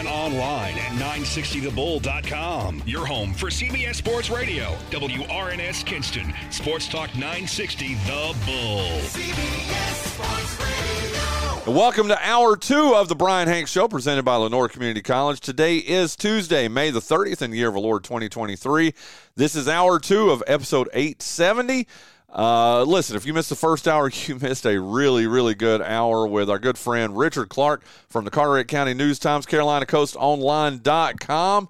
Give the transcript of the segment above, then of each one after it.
and online at 960thebull.com. Your home for CBS Sports Radio, WRNS Kinston, Sports Talk 960 The Bull. Welcome to hour two of the Bryan Hanks Show, presented by Lenoir Community College. Today is Tuesday, May the 30th in the year of the Lord 2023. This is hour two of episode 870. Uh, listen, if you missed the first hour, you missed a really, really good hour with our good friend Richard Clark from the Carteret County News Times, Carolina Coast Online.com.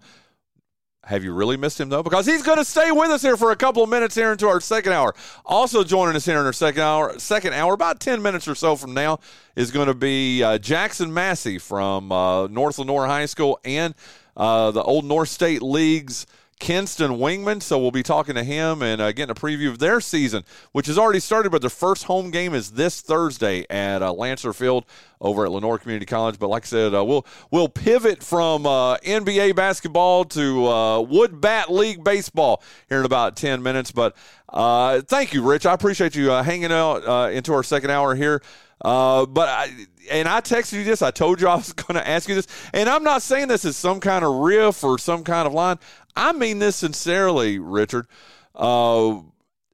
Have you really missed him, though? Because he's going to stay with us here for a couple of minutes here into our second hour. Also joining us here in our second hour, second hour, about 10 minutes or so from now, is going to be uh, Jackson Massey from uh, North Lenoir High School and uh, the Old North State League's – Kinston Wingmen. So we'll be talking to him and uh, getting a preview of their season, which has already started. But their first home game is this Thursday at uh, Lancer Field over at Lenoir Community College. But like I said, uh, we'll we'll pivot from uh, NBA basketball to uh, Wood Bat League baseball here in about ten minutes. But uh, thank you, Rich. I appreciate you hanging out into our second hour here. But I, and I texted you this. I told you I was going to ask you this, and I'm not saying this as some kind of riff or some kind of line. I mean this sincerely, Richard. Uh,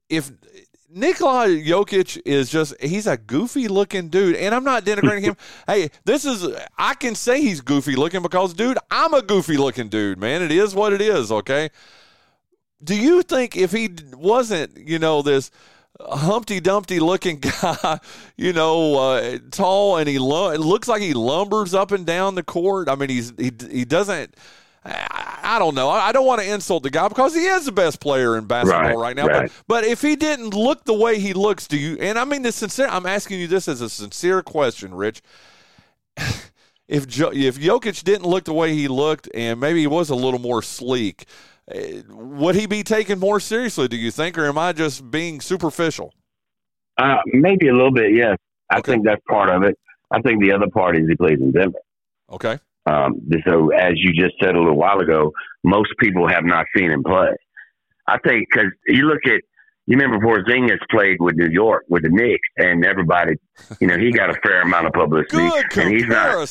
if Nikola Jokic is just he's a goofy looking dude and I'm not denigrating him. Hey, this is I can say he's goofy looking because dude, I'm a goofy looking dude, man. It is what it is, okay? Do you think if he wasn't, you know, this Humpty Dumpty looking guy, you know, uh, tall and he lo- it looks like he lumbers up and down the court. I mean, he's he he doesn't I don't know. I don't want to insult the guy because he is the best player in basketball right, right now. Right. But, but if he didn't look the way he looks, do you? And I mean this sincere. I'm asking you this as a sincere question, Rich. if jo, if Jokic didn't look the way he looked, and maybe he was a little more sleek, would he be taken more seriously? Do you think, or am I just being superficial? Uh, maybe a little bit. Yes, I okay. think that's part of it. I think the other part is he plays in Denver. Okay. Um, so, as you just said a little while ago, most people have not seen him play. I think because you look at, you remember Porzingis played with New York with the Knicks, and everybody, you know, he got a fair amount of publicity. Good and he's not,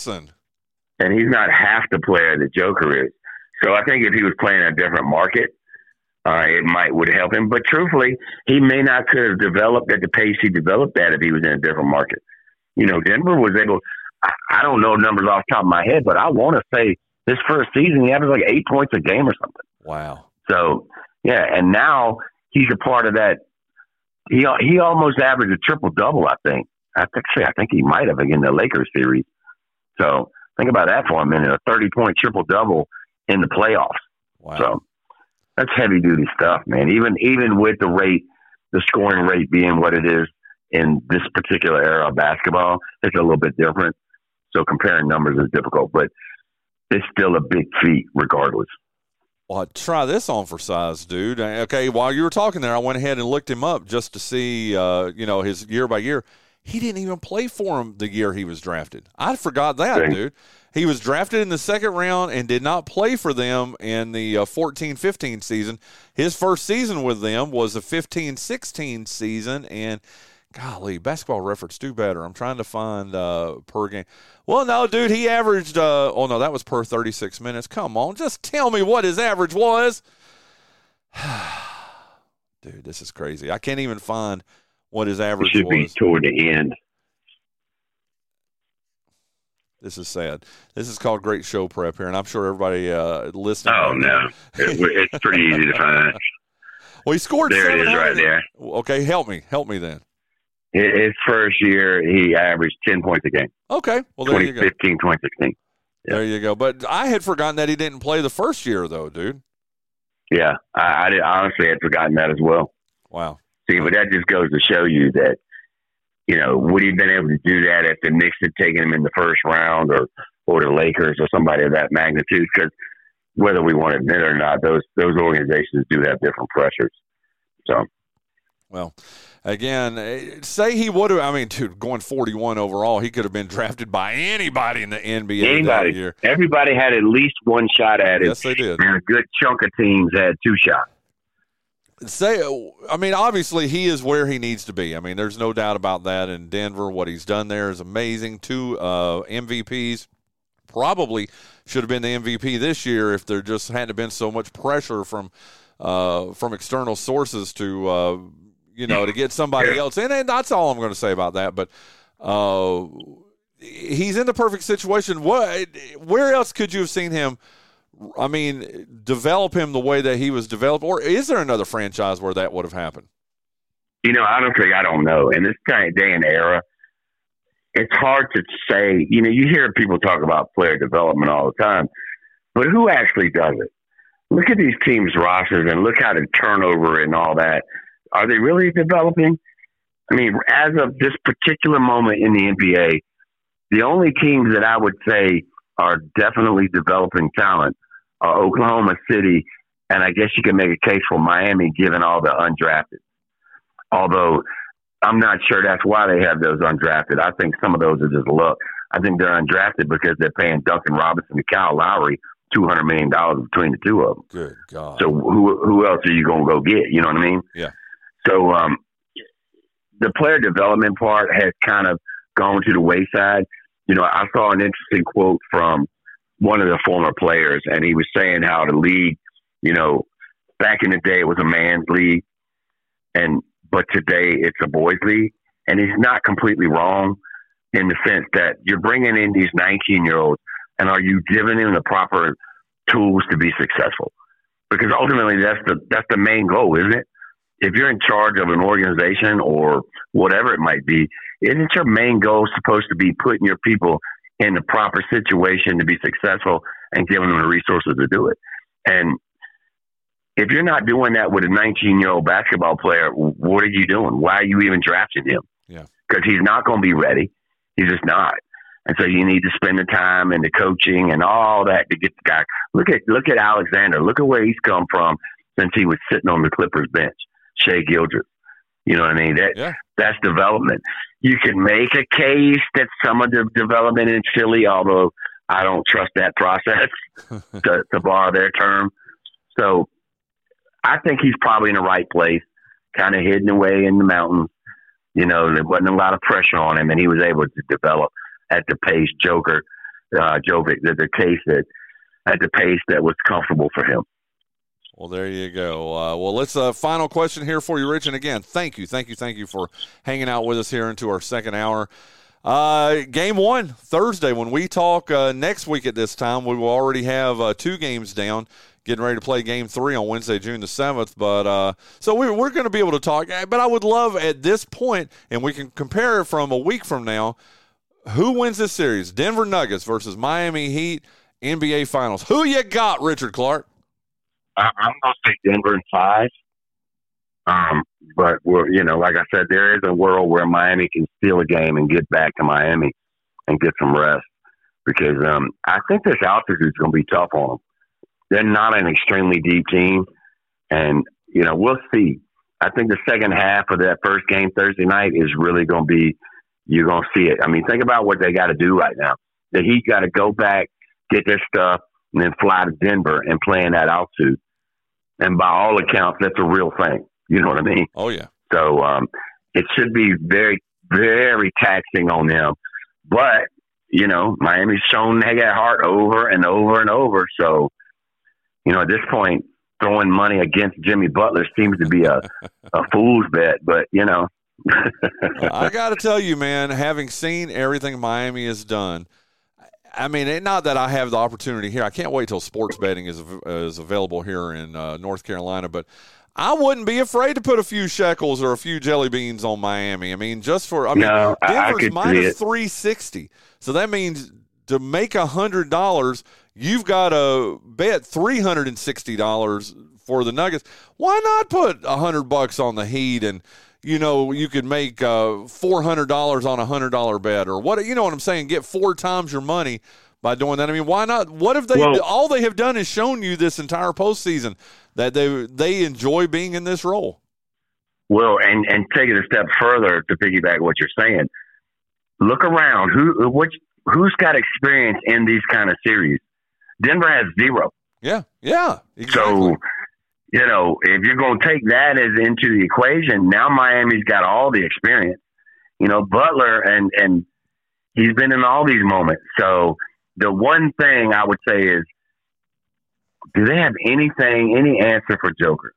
and he's not half the player that Joker is. So I think if he was playing a different market, uh, it might would help him. But truthfully, he may not could have developed at the pace he developed at if he was in a different market. You know, Denver was able. I, don't know numbers off the top of my head, but I want to say this first season he averaged like eight points a game or something. Wow. So yeah, and now he's a part of that. He he almost averaged a triple double. I think. I think I think he might have in the Lakers series. So think about that for a minute. A thirty point triple double in the playoffs. Wow. So that's heavy duty stuff, man. Even even with the rate, the scoring rate being what it is in this particular era of basketball, it's a little bit different. So comparing numbers is difficult, but it's still a big feat regardless. Well, try this on for size, dude. Okay, while you were talking there, I went ahead and looked him up just to see, uh, you know, his year by year. He didn't even play for him the year he was drafted. I forgot that, Dang. dude. He was drafted in the second round and did not play for them in the uh, 14 15 season. His first season with them was the 15 16 season, and golly, basketball reference do better. I'm trying to find uh, per game. Well, no, dude, he averaged. Uh, oh no, that was per 36 minutes. Come on, just tell me what his average was. dude, this is crazy. I can't even find what his average it should was. be toward the end. This is sad. This is called great show prep here, and I'm sure everybody uh, listening. Oh no, it, it's pretty easy to find. Well, he scored. There it is, right there. Okay, help me, help me then. His first year, he averaged 10 points a game. Okay. Well, there 2015, you go. 2016. Yeah. There you go. But I had forgotten that he didn't play the first year, though, dude. Yeah. I, I did, honestly had forgotten that as well. Wow. See, but that just goes to show you that, you know, would he have been able to do that if the Knicks had taken him in the first round or, or the Lakers or somebody of that magnitude? Because whether we want to admit it or not, those, those organizations do have different pressures. So, well, again, eh, say he would have. I mean, dude, going forty-one overall, he could have been drafted by anybody in the NBA anybody. that year. Everybody had at least one shot at it. Yes, they did. And a good chunk of teams had two shots. Say, I mean, obviously he is where he needs to be. I mean, there's no doubt about that. In Denver, what he's done there is amazing. Two uh, MVPs. probably should have been the MVP this year if there just hadn't been so much pressure from uh, from external sources to uh, you know to get somebody else in. And that's all I'm going to say about that. But uh, he's in the perfect situation. What? Where else could you have seen him? I mean, develop him the way that he was developed, or is there another franchise where that would have happened? You know, I don't think I don't know. In this kind of day and era, it's hard to say. You know, you hear people talk about player development all the time, but who actually does it? Look at these teams' rosters and look how the turnover and all that. Are they really developing? I mean, as of this particular moment in the NBA, the only teams that I would say are definitely developing talent are Oklahoma City, and I guess you can make a case for Miami given all the undrafted. Although I'm not sure that's why they have those undrafted. I think some of those are just luck. I think they're undrafted because they're paying Duncan Robinson and Kyle Lowry two hundred million dollars between the two of them. Good God! So who who else are you going to go get? You know what I mean? Yeah. So um, the player development part has kind of gone to the wayside. You know, I saw an interesting quote from one of the former players, and he was saying how the league, you know, back in the day it was a man's league, and but today it's a boys' league, and he's not completely wrong in the sense that you're bringing in these 19 year olds, and are you giving them the proper tools to be successful? Because ultimately, that's the that's the main goal, isn't it? If you're in charge of an organization or whatever it might be, isn't your main goal supposed to be putting your people in the proper situation to be successful and giving them the resources to do it? And if you're not doing that with a 19 year old basketball player, what are you doing? Why are you even drafting him? Yeah. Because he's not going to be ready. He's just not. And so you need to spend the time and the coaching and all that to get the guy. Look at look at Alexander. Look at where he's come from since he was sitting on the Clippers bench. Shai Gilgeous. You know what I mean? That yeah. that's development. You can make a case that some of the development in Philly, although I don't trust that process to, to borrow their term. So I think he's probably in the right place, kind of hidden away in the mountains. You know, there wasn't a lot of pressure on him, and he was able to develop at the pace Joker, uh, Jovic, the, the case that at the pace that was comfortable for him. Well, there you go. Uh, well, let's uh, final question here for you, Rich. And again, thank you, thank you, thank you for hanging out with us here into our second hour. Uh, game one Thursday. When we talk uh, next week at this time, we will already have uh, two games down getting ready to play game three on Wednesday, June the 7th. But uh, so we're, we're going to be able to talk. But I would love at this point, and we can compare it from a week from now, who wins this series? Denver Nuggets versus Miami Heat, NBA Finals. Who you got, Richard Clark? I, I'm going to say Denver in five. Um, but we're, you know, like I said, there is a world where Miami can steal a game and get back to Miami and get some rest because um, I think this altitude is going to be tough on them they're not an extremely deep team, and you know we'll see. I think the second half of that first game Thursday night is really going to be you're going to see it. I mean, think about what they got to do right now. The Heat got to go back, get their stuff, and then fly to Denver and play in that altitude. And by all accounts, that's a real thing. You know what I mean? Oh yeah. So um, it should be very, very taxing on them. But you know, Miami's shown they got heart over and over and over. So you know, at this point, throwing money against Jimmy Butler seems to be a, a fool's bet, but, you know. I got to tell you, man, having seen everything Miami has done, I mean, not that I have the opportunity here. I can't wait till sports betting is is available here in uh, North Carolina, but I wouldn't be afraid to put a few shekels or a few jelly beans on Miami. I mean, just for I mean, no, Denver's minus three sixty, so that means to make a hundred dollars, you've got to bet $360 for the Nuggets. Why not put a 100 bucks on the Heat and you know, you could make uh, $400 on a $100 bet or what, you know what I'm saying? Get four times your money by doing that. I mean, why not? What if they, well, all they have done is shown you this entire postseason that they, they enjoy being in this role. Well, and, and take it a step further to piggyback what you're saying. Look around. Who, which, who's got experience in these kind of series? Denver has zero. Yeah, yeah. Exactly. So, you know, if you're going to take that as into the equation, now Miami's got all the experience. You know, Butler and and he's been in all these moments. So the one thing I would say is, do they have anything, any answer for Joker?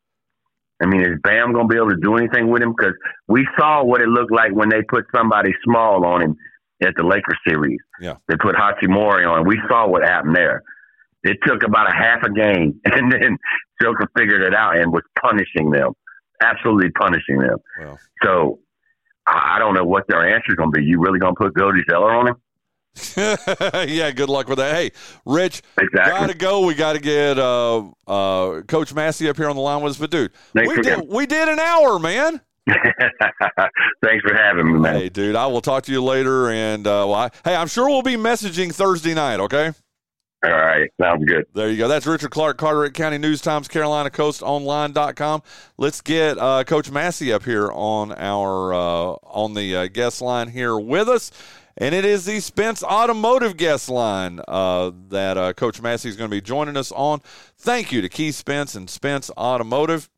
I mean, is Bam going to be able to do anything with him? Because we saw what it looked like when they put somebody small on him at the Lakers series. Yeah. They put Hachimura on. We saw what happened there. It took about a half a game, and then Joker figured it out and was punishing them, absolutely punishing them. Well. So I don't know what their answer is going to be. You really going to put Cody Zeller on him? yeah, good luck with that. Hey, Rich, Exactly. gotta go. We got to get uh, uh, Coach Massey up here on the line with us. But dude, Thanks we did we did an hour, man. Thanks for having me, man. Hey, dude, I will talk to you later. And uh, well, I, hey, I'm sure we'll be messaging Thursday night. Okay. All right. Sounds good. There you go. That's Richard Clark, Carteret County News Times, Carolina Coast Online.com. Let's get uh, Coach Massey up here on our uh, on the uh, guest line here with us. And it is the Spence Automotive guest line uh, that uh, Coach Massey is going to be joining us on. Thank you to Keith Spence and Spence Automotive.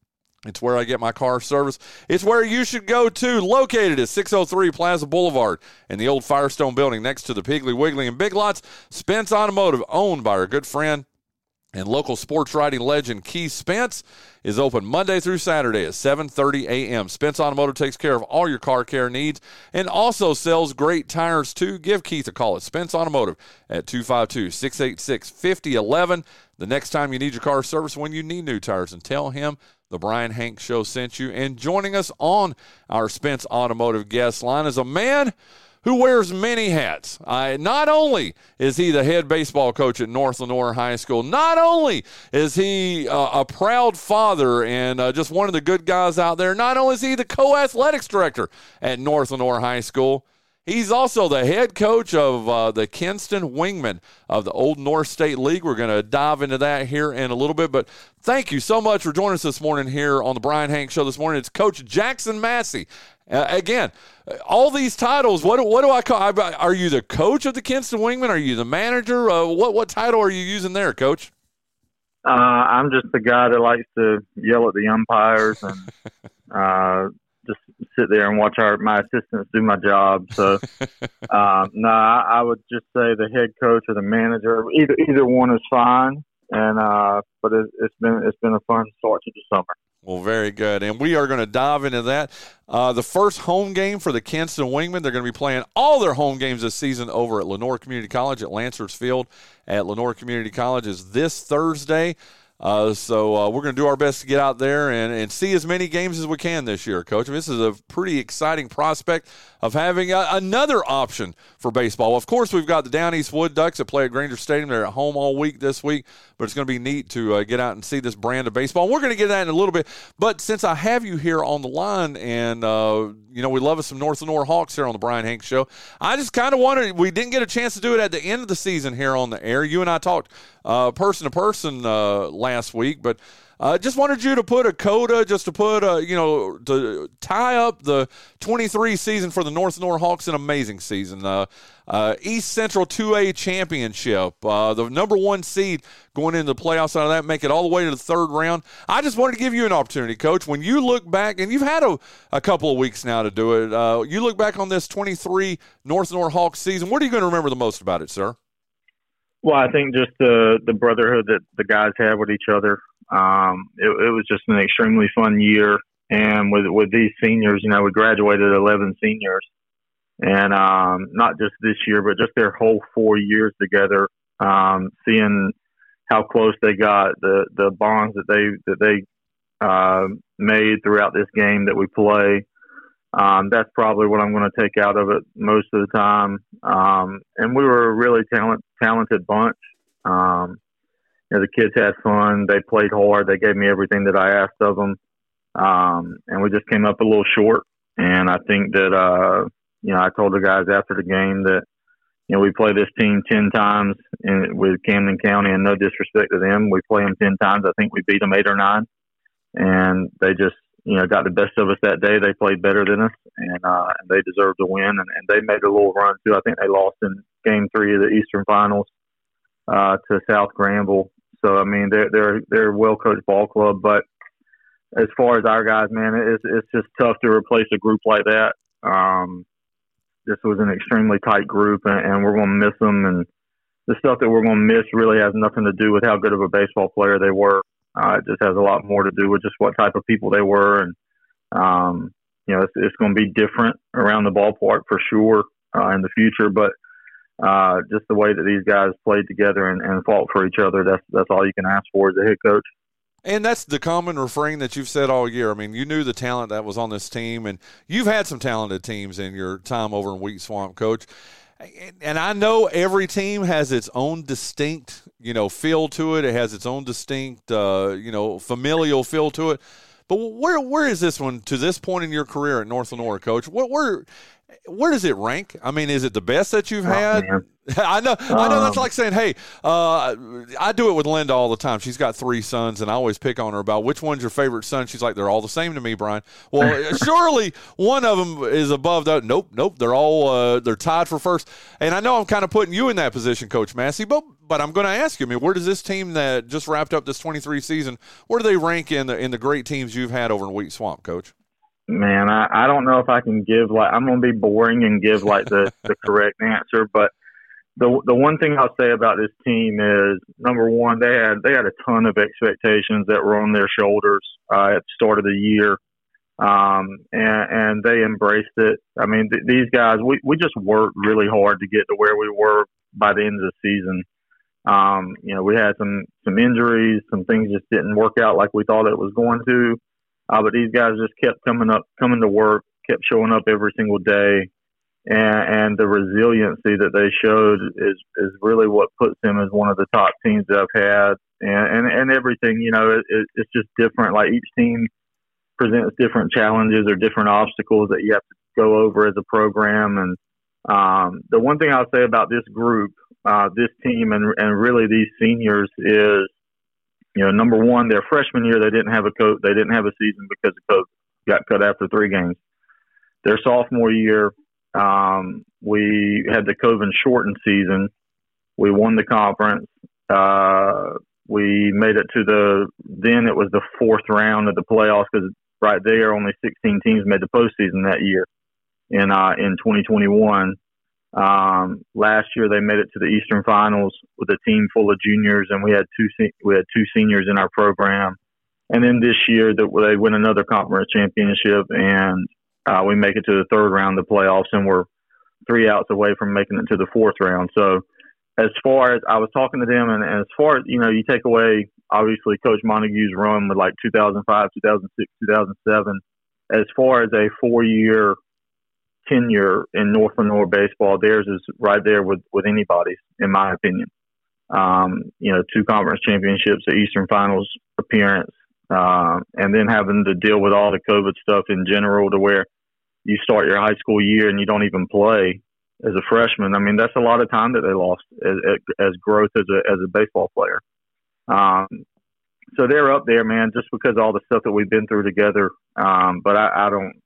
It's where I get my car service. It's where you should go to. Located at 603 Plaza Boulevard in the old Firestone building next to the Piggly Wiggly and Big Lots. Spence Automotive, owned by our good friend and local sports writing legend Keith Spence, is open Monday through Saturday at 7:30 a.m. Spence Automotive takes care of all your car care needs and also sells great tires too. Give Keith a call at Spence Automotive at 252-686-5011 the next time you need your car service when you need new tires and tell him the Bryan Hank show sent you and joining us on our Spence Automotive guest line is a man who wears many hats. Not only is he the head baseball coach at North Lenoir High School, not only is he uh, a proud father and uh, just one of the good guys out there, not only is he the co athletics director at North Lenoir High School, He's also the head coach of uh, the Kinston Wingmen of the Old North State League. We're going to dive into that here in a little bit. But thank you so much for joining us this morning here on the Bryan Hank Show this morning. It's Coach Jackson Massey. Uh, again, all these titles. What what do I call? Are you the coach of the Kinston Wingmen? Are you the manager? Uh, what what title are you using there, Coach? Uh, I'm just the guy that likes to yell at the umpires and uh, sit there and watch our my assistants do my job. So, um, no, I, I would just say the head coach or the manager. Either either one is fine. And uh, but it, it's been it's been a fun start to the summer. Well, very good. And we are going to dive into that. Uh, the first home game for the Kinston Wingmen. They're going to be playing all their home games this season over at Lenoir Community College at Lancers Field at Lenoir Community College is this Thursday. Uh, so uh, we're going to do our best to get out there and, and see as many games as we can this year, Coach. I mean, this is a pretty exciting prospect of having a, another option for baseball. Of course, we've got the Down East Wood Ducks that play at Grainger Stadium. They're at home all week this week, but it's going to be neat to uh, get out and see this brand of baseball. We're going to get that in a little bit. But since I have you here on the line, and uh, you know we love us some North Lenoir Hawks here on the Bryan Hanks Show, I just kind of wanted we didn't get a chance to do it at the end of the season here on the air. You and I talked uh, person to person uh, last week, but. Uh, just wanted you to put a coda, just to put a, you know, to tie up the 23 season for the North Lenoir Hawks, an amazing season. Uh, uh, East Central 2A championship, uh, the number one seed going into the playoffs out of that, make it all the way to the third round. I just wanted to give you an opportunity, Coach. When you look back, and you've had a, a couple of weeks now to do it, uh, you look back on this 23 North Lenoir Hawks season. What are you going to remember the most about it, sir? Well, I think just the the brotherhood that the guys had with each other. Um, it, it was just an extremely fun year, and with with these seniors, you know, we graduated eleven seniors, and um, not just this year, but just their whole four years together. Um, seeing how close they got, the the bonds that they that they uh, made throughout this game that we play. Um, that's probably what I'm going to take out of it most of the time. Um, and we were a really talent, talented bunch. Um, you know, the kids had fun. They played hard. They gave me everything that I asked of them. Um, and we just came up a little short. And I think that, uh, you know, I told the guys after the game that, you know, we play this team 10 times in, with Camden County and no disrespect to them. We play them 10 times. I think we beat them eight or nine. And they just, you know, got the best of us that day. They played better than us, and uh, they deserved to win. And, and they made a little run too. I think they lost in Game Three of the Eastern Finals uh, to South Granville. So I mean, they're they're they're a well coached ball club. But as far as our guys, man, it's it's just tough to replace a group like that. Um, this was an extremely tight group, and, and we're going to miss them. And the stuff that we're going to miss really has nothing to do with how good of a baseball player they were. Uh, it just has a lot more to do with just what type of people they were, and um, you know, it's, it's going to be different around the ballpark for sure uh, in the future. But uh, just the way that these guys played together and, and fought for each other, that's that's all you can ask for as a head coach. And that's the common refrain that you've said all year. I mean, you knew the talent that was on this team, and you've had some talented teams in your time over in Wheat Swamp, Coach. And I know every team has its own distinct, you know, feel to it. It has its own distinct, uh, you know, familial feel to it. But where where is this one to this point in your career at North Lenoir, Coach? What where where does it rank? I mean, is it the best that you've oh, had? Oh, I know, I know. That's um, like saying, "Hey, uh, I do it with Linda all the time. She's got three sons, and I always pick on her about which one's your favorite son." She's like, "They're all the same to me, Bryan." Well, surely one of them is above the. Nope, nope. They're all uh, they're tied for first. And I know I'm kind of putting you in that position, Coach Massey, but but I'm going to ask you. I mean, where does this team that just wrapped up this 23 season? Where do they rank in the in the great teams you've had over in Wheat Swamp, Coach? Man, I, I don't know if I can give like I'm going to be boring and give like the the correct answer, but the the one thing I'll say about this team is number one, they had they had a ton of expectations that were on their shoulders uh, at the start of the year, um, and, and they embraced it. I mean, th- these guys, we we just worked really hard to get to where we were by the end of the season. Um, you know, we had some some injuries, some things just didn't work out like we thought it was going to. Uh, but these guys just kept coming up, coming to work, kept showing up every single day and, and the resiliency that they showed is is really what puts them as one of the top teams that I've had, and and, and everything. You know, it, it's just different. Like each team presents different challenges or different obstacles that you have to go over as a program. And um, the one thing I'll say about this group, uh, this team, and and really these seniors is, you know, number one, their freshman year they didn't have a coach, they didn't have a season because the coach got cut after three games. Their sophomore year, um, we had the COVID shortened season. We won the conference. Uh, we made it to the then it was the fourth round of the playoffs because right there only 16 teams made the postseason that year in uh, in 2021. Um, last year they made it to the Eastern Finals with a team full of juniors, and we had two se- we had two seniors in our program. And then this year that they win another conference championship, and uh, we make it to the third round of the playoffs, and we're three outs away from making it to the fourth round. So, as far as I was talking to them, and, and as far as you know, you take away obviously Coach Montague's run with like 2005, 2006, 2007. As far as a four-year tenure in North Lenoir baseball, theirs is right there with with anybody's, in my opinion. Um, you know, two conference championships, the Eastern Finals appearance, uh, and then having to deal with all the COVID stuff in general, to where you start your high school year and you don't even play as a freshman. I mean, that's a lot of time that they lost as, as growth as a as a baseball player. Um, so they're up there, man, just because all the stuff that we've been through together. Um, but I, I don't.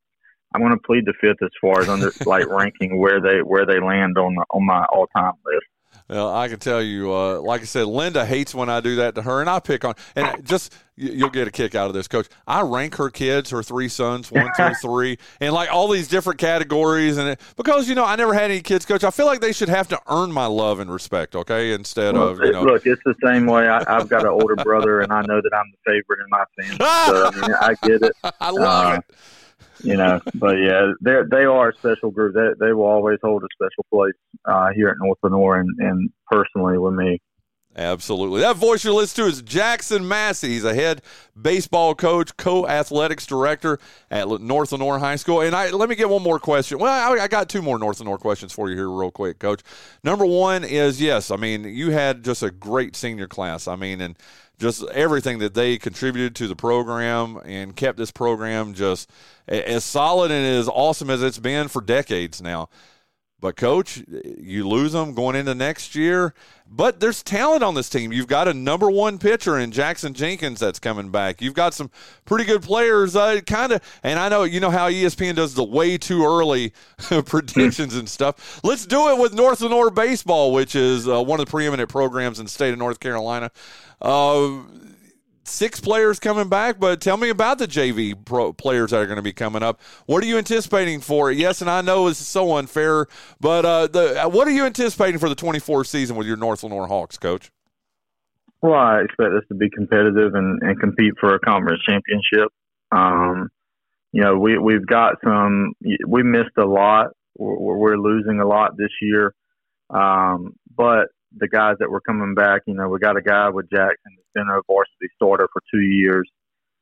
I'm going to plead the fifth as far as under like ranking where they where they land on on my all time list. Well, I can tell you, uh, like I said, Linda hates when I do that to her, and I pick on. And just you'll get a kick out of this, Coach. I rank her kids, her three sons, one, two, three, and like all these different categories, and it, because you know I never had any kids, Coach. I feel like they should have to earn my love and respect, okay, instead well, of you know. Look, it's the same way. I, have got an older brother, and I know that I'm the favorite in my family. So I mean, I get it. I love uh, it you know, but yeah, they they are a special group. They they will always hold a special place uh, here at North Lenoir and, and personally with me. Absolutely. That voice you're listening to is Jackson Massey. He's a head baseball coach, co-athletics director at North Lenoir High School. And I let me get one more question. Well, I, I got two more North Lenoir questions for you here, real quick, Coach. Number one is yes. I mean, you had just a great senior class. I mean, and just everything that they contributed to the program and kept this program just as solid and as awesome as it's been for decades now. But coach, you lose them going into next year. But there's talent on this team. You've got a number one pitcher in Jackson Jenkins that's coming back. You've got some pretty good players, uh, kind of. And I know you know how ESPN does the way too early predictions and stuff. Let's do it with North Lenoir baseball, which is uh, one of the preeminent programs in the state of North Carolina. Uh, six players coming back, but tell me about the JV players that are going to be coming up. What are you anticipating for it? Yes, and I know it's so unfair, but uh, the what are you anticipating for the 24 season with your North Lenoir Hawks, Coach? Well, I expect us to be competitive and, and compete for a conference championship. Um, you know, we we've got some. We missed a lot. We're, we're losing a lot this year, um, but the guys that were coming back, you know, we got a guy with Jackson that's been a varsity starter for two years.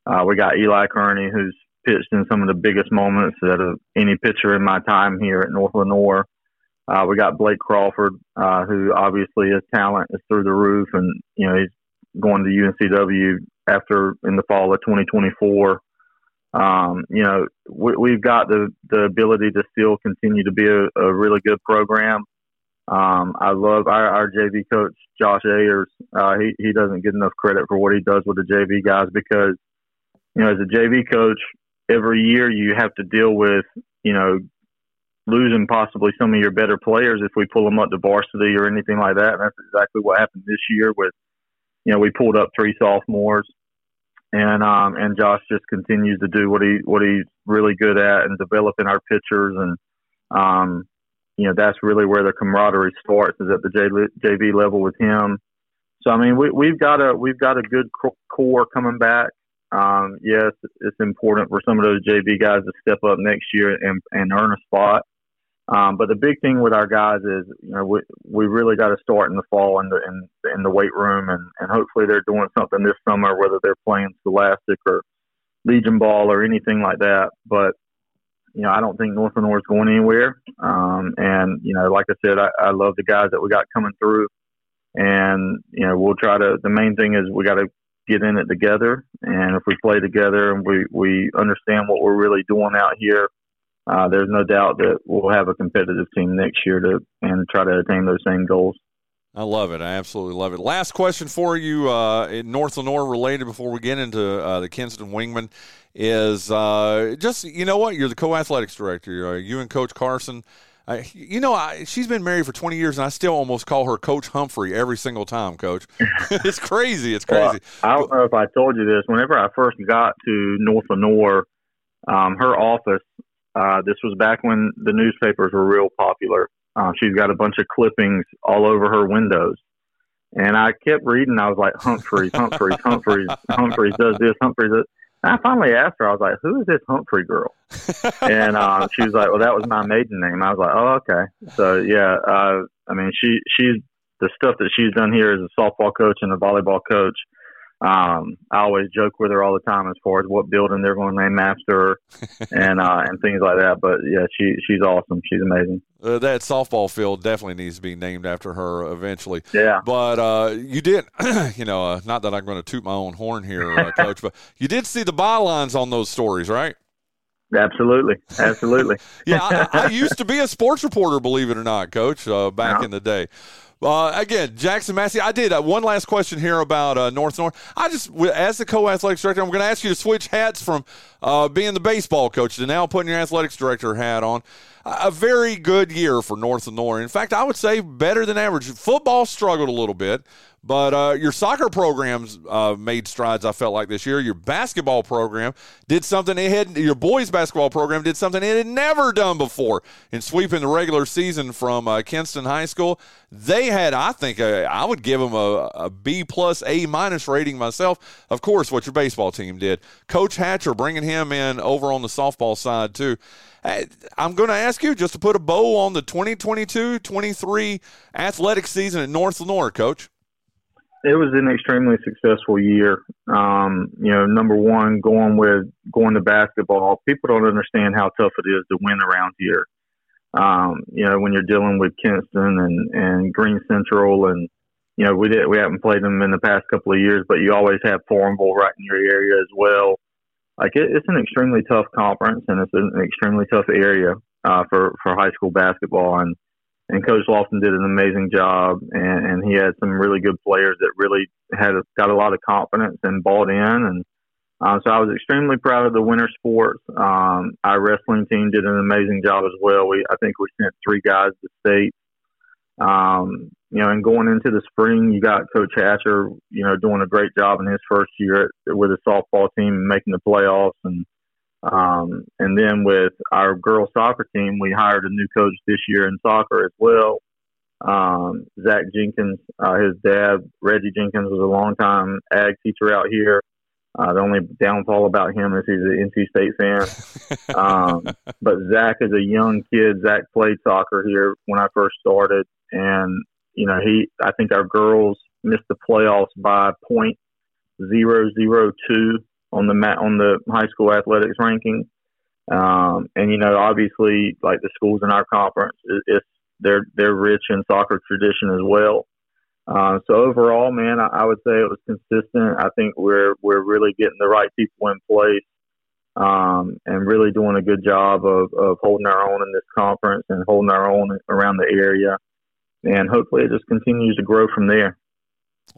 Uh, we got Eli Kearney, who's pitched in some of the biggest moments that of any pitcher in my time here at North Lenoir. Uh, we got Blake Crawford, uh, who obviously his talent is through the roof, and you know he's going to UNCW after in the fall of 2024. Um, you know, we, have got the the ability to still continue to be a, a really good program. Um, I love our, our JV coach, Josh Ayers. Uh, he, he doesn't get enough credit for what he does with the JV guys because, you know, as a JV coach, every year you have to deal with, you know, losing possibly some of your better players if we pull them up to varsity or anything like that. And that's exactly what happened this year with, you know, we pulled up three sophomores and, um, and Josh just continues to do what he, what he's really good at and developing our pitchers and, um, you know that's really where the camaraderie starts is at the JV level with him. So I mean we we've got a we've got a good core coming back. Um, yes, it's important for some of those JV guys to step up next year and, and earn a spot. Um, but the big thing with our guys is, you know, we we really got to start in the fall in the in, in the weight room, and, and hopefully they're doing something this summer, whether they're playing Scholastic or Legion ball or anything like that. But you know, I don't think North is going anywhere. Um, and you know, like I said, I, I love the guys that we got coming through, and you know, we'll try to. The main thing is we got to get in it together, and if we play together and we we understand what we're really doing out here, uh, there's no doubt that we'll have a competitive team next year to and try to attain those same goals. I love it. I absolutely love it. Last question for you, uh, in North Lenoir related before we get into uh, the Kinston Wingmen is uh, just you know what you're the co-athletics director. Uh, you and Coach Carson. you know, I, she's been married for 20 years, and I still almost call her Coach Humphrey every single time, Coach. it's crazy. It's crazy. Well, I don't know if I told you this. Whenever I first got to North Lenoir, um, her office, uh, this was back when the newspapers were real popular. Uh, she's got a bunch of clippings all over her windows. And I kept reading. I was like, Humphreys, Humphreys, Humphreys, Humphreys does this, Humphreys does. And I finally asked her, I was like, who is this Humphrey girl? and uh, she was like, well, that was my maiden name. I was like, oh, okay. So, yeah, uh, I mean, she she's the stuff that she's done here as a softball coach and a volleyball coach um, I always joke with her all the time as far as what building they're going to name after her and uh, and things like that. But yeah, she she's awesome. She's amazing. Uh, that softball field definitely needs to be named after her eventually. Yeah. But uh, you did, you know, uh, not that I'm going to toot my own horn here, uh, Coach, but you did see the bylines on those stories, right? Absolutely, absolutely. yeah, I, I, used to be a sports reporter, believe it or not, Coach, uh, back in the day. Uh, again, Jackson Massey, I did uh, one last question here about uh, North North. I just, as the co-athletics director, I'm going to ask you to switch hats from uh, being the baseball coach to now putting your athletics director hat on. A very good year for North Lenoir. In fact, I would say better than average. Football struggled a little bit, but uh, your soccer programs uh, made strides. I felt like this year. Your basketball program did something it had. Your boys basketball program did something it had never done before in sweeping the regular season from uh, Kinston High School. They had, I think, a, I would give them a, a B plus A minus rating myself. Of course, what your baseball team did. Coach Hatcher bringing him in over on the softball side too. I'm going to ask you just to put a bow on the 2022-23 athletic season at North Lenoir, Coach it was an extremely successful year. Um, you know, number one, going with going to basketball. People don't understand how tough it is to win around here. Um, you know, when you're dealing with Kinston and and Greene Central, and you know, we did we haven't played them in the past couple of years, but you always have Farmville right in your area as well. Like it, it's an extremely tough conference, and it's an extremely tough area uh, for for high school basketball, and and Coach Lofton did an amazing job, and, and he had some really good players that really had got a lot of confidence and bought in, and um, so I was extremely proud of the winter sports. Um, our wrestling team did an amazing job as well. We I think we sent three guys to state. Um, you know, and going into the spring, you got Coach Hatcher, you know, doing a great job in his first year at, with the softball team, and making the playoffs, and um, and then with our girls soccer team, we hired a new coach this year in soccer as well. Um, Zach Jenkins, uh, his dad, Reggie Jenkins, was a longtime ag teacher out here. Uh, the only downfall about him is he's an NC State fan. um, but Zach is a young kid. Zach played soccer here when I first started, and you know he. I think our girls missed the playoffs by point zero zero two on the mat on the high school athletics ranking. Um, and you know, obviously, like the schools in our conference, it, it's they're they're rich in soccer tradition as well. Uh, so overall, man, I, I would say it was consistent. I think we're we're really getting the right people in place, um, and really doing a good job of, of holding our own in this conference and holding our own around the area. And hopefully, it just continues to grow from there.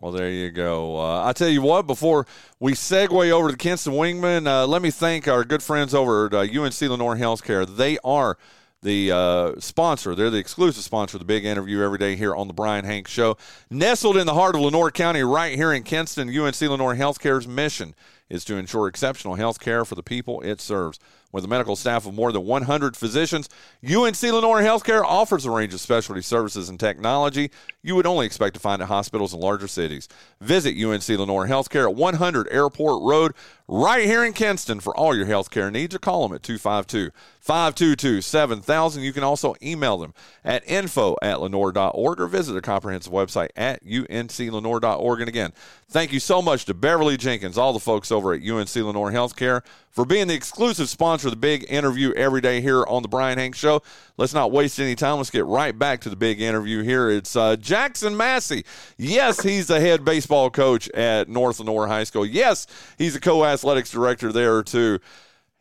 Well, there you go. Uh, I tell you what, before we segue over to Kinston Wingmen, uh, let me thank our good friends over at uh, UNC Lenoir Healthcare. They are the uh, sponsor. They're the exclusive sponsor of the big interview every day here on the Bryan Hank Show. Nestled in the heart of Lenoir County, right here in Kinston, UNC Lenoir Healthcare's mission is to ensure exceptional health care for the people it serves. With a medical staff of more than 100 physicians, UNC Lenoir Healthcare offers a range of specialty services and technology you would only expect to find at hospitals in larger cities. Visit UNC Lenoir Healthcare at 100 Airport Road, right here in Kinston, for all your healthcare needs, or call them at 252 522 7000. You can also email them at info at lenoir.org or visit their comprehensive website at unclenoir.org. And again, thank you so much to Beverly Jenkins, all the folks over at UNC Lenoir Healthcare for being the exclusive sponsor of the big interview every day here on the Bryan Hank Show. Let's not waste any time. Let's get right back to the big interview here. It's uh, Jackson Massey. Yes, he's the head baseball coach at North Lenoir High School. Yes, he's a co athletics director there, too.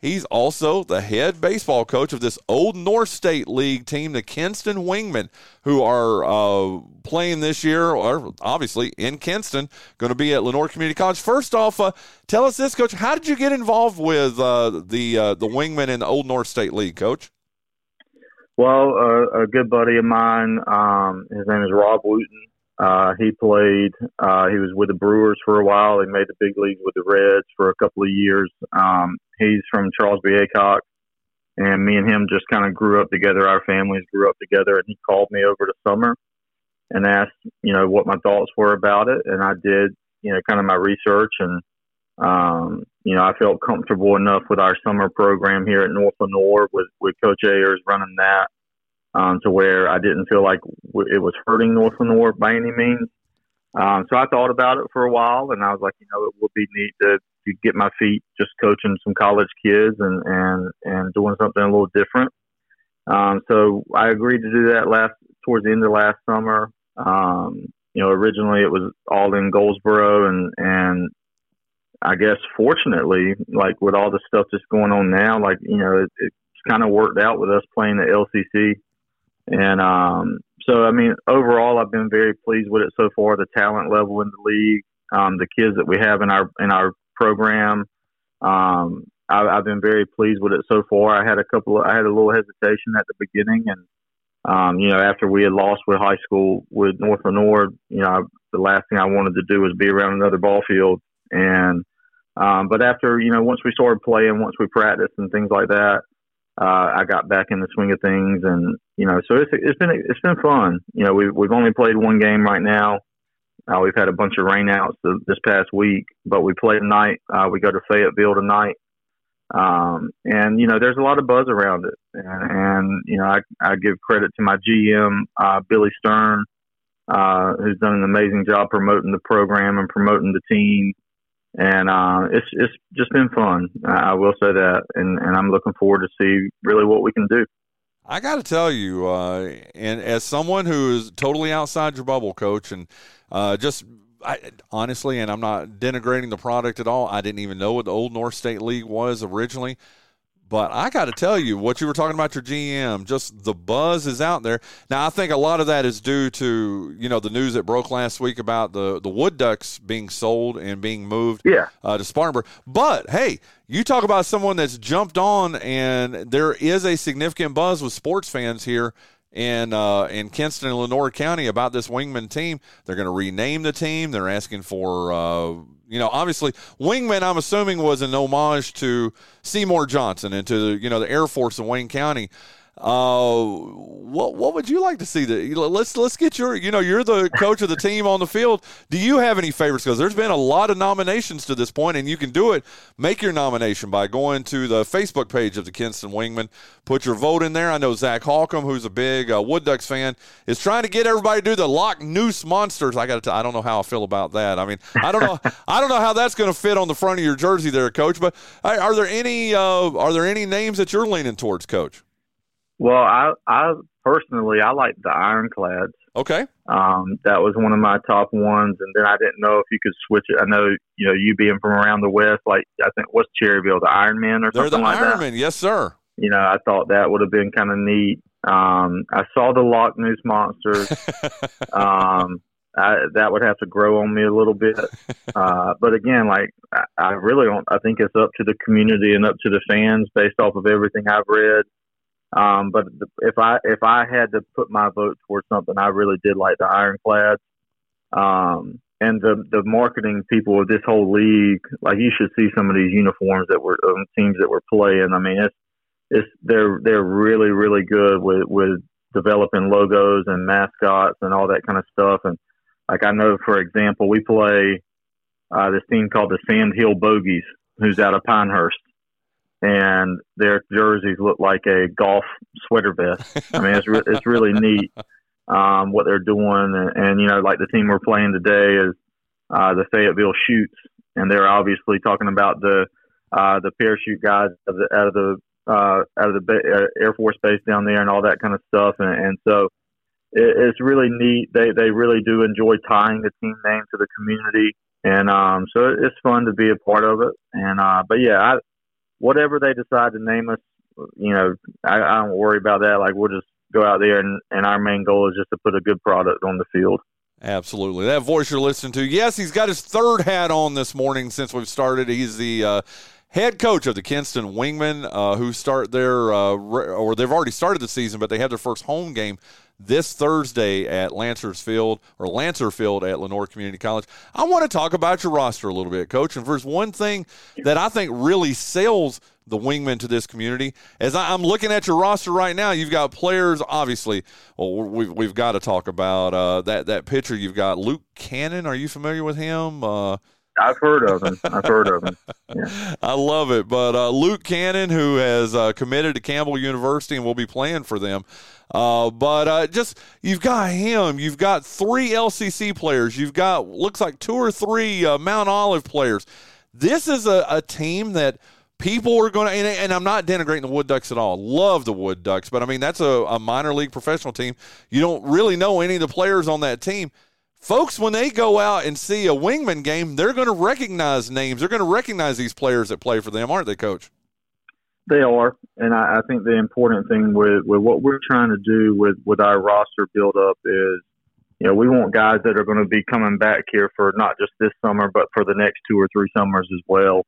He's also the head baseball coach of this old North State League team, the Kinston Wingmen, who are uh, playing this year, or obviously in Kinston, going to be at Lenoir Community College. First off, uh, tell us this, Coach. How did you get involved with uh, the uh, the Wingmen in the old North State League, Coach? Well, a good buddy of mine, um, his name is Rob Wooten. Uh, he played. Uh, he was with the Brewers for a while. He made the big leagues with the Reds for a couple of years. Um, he's from Charles B. Aycock, and me and him just kind of grew up together. Our families grew up together, and he called me over the summer and asked, you know, what my thoughts were about it, and I did, you know, kind of my research, and um, you know, I felt comfortable enough with our summer program here at North Lenoir with with Coach Ayers running that um, to where I didn't feel like it was hurting North Lenoir by any means. Um, so I thought about it for a while, and I was like, you know, it would be neat to, to get my feet just coaching some college kids and and and doing something a little different. Um, so I agreed to do that last towards the end of last summer. Um, you know, originally it was all in Goldsboro, and and I guess fortunately, like with all the stuff that's going on now, like you know, it, it's kind of worked out with us playing the LCC and um, so, I mean, overall, I've been very pleased with it so far. The talent level in the league, um, the kids that we have in our in our program, um, I, I've been very pleased with it so far. I had a couple, of, I had a little hesitation at the beginning, and um, you know, after we had lost with high school with North Lenoir, you know, the last thing I wanted to do was be around another ball field. And um, but after you know, once we started playing, once we practiced and things like that, uh, I got back in the swing of things, and you know, so it's it's been it's been fun. You know, we've we've only played one game right now. Uh, we've had a bunch of rainouts this past week, but we play tonight. Uh, we go to Fayetteville tonight, um, and you know, there's a lot of buzz around it. And, and you know, I I give credit to my GM uh, Billy Stern, uh, who's done an amazing job promoting the program and promoting the team and uh, it's it's just been fun. I will say that, and and I'm looking forward to see really what we can do. I got to tell you, uh, and as someone who is totally outside your bubble, coach, and uh, just I, honestly, and I'm not denigrating the product at all. I didn't even know what the old North State League was originally. But I got to tell you, what you were talking about your GM, just the buzz is out there. Now, I think a lot of that is due to you know the news that broke last week about the the Wood Ducks being sold and being moved yeah. uh, to Spartanburg. But hey, you talk about someone that's jumped on, and there is a significant buzz with sports fans here in uh, in Kinston and Lenoir County about this Wingmen team. They're going to rename the team. They're asking for uh, you know obviously Wingmen. I'm assuming was an homage to Seymour Johnson and to you know the Air Force in Wayne County. Uh, what what would you like to see? That let's let's get your you know you're the coach of the team on the field. Do you have any favorites? Because there's been a lot of nominations to this point, and you can do it. Make your nomination by going to the Facebook page of the Kinston Wingmen. Put your vote in there. I know Zach Holcomb, who's a big uh, Wood Ducks fan, is trying to get everybody to do the Loch Noose Monsters. I got to. I don't know how I feel about that. I mean, I don't know. I don't know how that's going to fit on the front of your jersey, there, Coach. But are there any uh, are there any names that you're leaning towards, Coach? Well, I I personally I like the Ironclads. Okay. Um, that was one of my top ones, and then I didn't know if you could switch it. I know you know you being from around the west, like I think what's Cherryville, the Iron Men or They're something the like Iron that. Yes, sir. You know, I thought that would have been kind of neat. Um, I saw the Loch Ness monsters. um, I, that would have to grow on me a little bit. Uh, but again, like I, I really don't. I think it's up to the community and up to the fans based off of everything I've read. Um, but if I if I had to put my vote towards something, I really did like the Ironclads. Um, and the the marketing people of this whole league, like you should see some of these uniforms that were um, teams that were playing. I mean, it's it's they're they're really really good with with developing logos and mascots and all that kind of stuff. And like I know, for example, we play uh, this team called the Sand Hill Bogies, who's out of Pinehurst and their jerseys look like a golf sweater vest. I mean, it's re- it's really neat um, what they're doing, and, and you know, like the team we're playing today is uh, the Fayetteville Chutes, and they're obviously talking about the uh, the parachute guys of the, out of the uh, out of the ba- Air Force Base down there, and all that kind of stuff, and, and so. It, it's really neat. They they really do enjoy tying the team name to the community, and um, so it's fun to be a part of it. And uh, but yeah, I, whatever they decide to name us, you know, I, I don't worry about that. Like we'll just go out there and, and our main goal is just to put a good product on the field. Absolutely. That voice you're listening to, yes, he's got his third hat on this morning since we've started. He's the uh, head coach of the Kinston Wingmen, uh, who start their, uh, or they've already started the season, but they have their first home game this Thursday at Lancers Field or Lancer Field at Lenoir Community College. I want to talk about your roster a little bit, Coach. And first, one thing that I think really sells the Wingmen to this community. As I, am looking at your roster right now, you've got players. Obviously, well, we've we've got to talk about uh, that that pitcher. You've got Luke Cannon. Are you familiar with him? Uh, I've heard of him. I've heard of him. Yeah. I love it. But uh, Luke Cannon, who has uh, committed to Campbell University and will be playing for them. Uh, but uh, just you've got him. You've got three LCC players. You've got looks like two or three uh, Mount Olive players. This is a, a team that people are going to, and, and, I'm not denigrating the Wood Ducks at all. Love the Wood Ducks, but I mean that's a, a minor league professional team. You don't really know any of the players on that team folks, when they go out and see a Wingmen game, they're going to recognize names. They're going to recognize these players that play for them, aren't they, Coach? They are, and I, I think the important thing with, with what we're trying to do with, with our roster build up is, you know, we want guys that are going to be coming back here for not just this summer, but for the next two or three summers as well.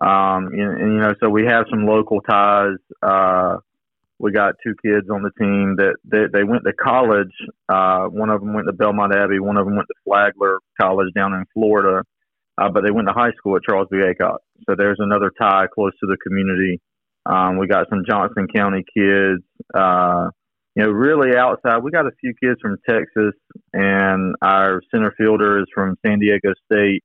Um, and, and you know, so we have some local ties. Uh, we got two kids on the team that they, they went to college. Uh, one of them went to Belmont Abbey. One of them went to Flagler College down in Florida. Uh, but they went to high school at Charles B. Aycock. So there's another tie close to the community. Um, we got some Johnston County kids. Uh, you know, really outside. We got a few kids from Texas, and our center fielder is from San Diego State.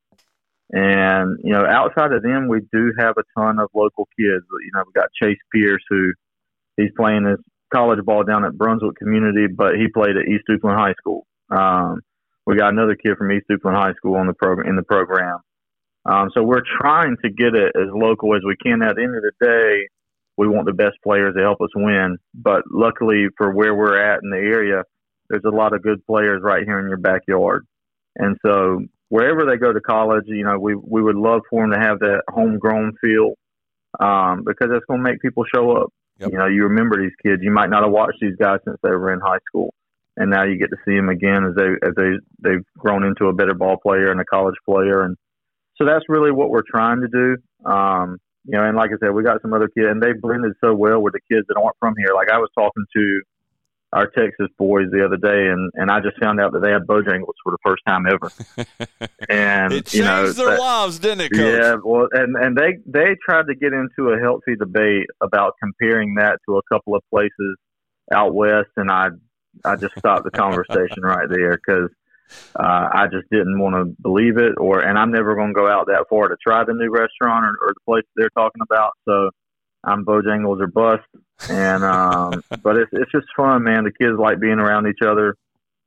And you know, outside of them, we do have a ton of local kids. You know, we got Chase Pierce, who he's playing his college ball down at Brunswick Community, but he played at East Duplin High School. Um, we got another kid from East Duplin High School on the program in the program. Um, so we're trying to get it as local as we can. At the end of the day, we want the best players to help us win. But luckily for where we're at in the area, there's a lot of good players right here in your backyard. And so wherever they go to college, you know, we we would love for them to have that homegrown feel um, because that's going to make people show up. Yep. You know, you remember these kids. You might not have watched these guys since they were in high school, and now you get to see them again as they as they they've grown into a better ball player and a college player. And so that's really what we're trying to do. Um, you know, and like I said, we got some other kids, and they blended so well with the kids that aren't from here. Like I was talking to our Texas boys the other day, and and I just found out that they had Bojangles for the first time ever. And it changed you know, their that- lives, didn't it, Coach? yeah, well, and and they they tried to get into a healthy debate about comparing that to a couple of places out west, and I I just stopped the conversation right there because uh, I just didn't want to believe it, or and I'm never going to go out that far to try the new restaurant or, or the place they're talking about. So I'm Bojangles or bust, and um, but it's it's just fun, man. The kids like being around each other,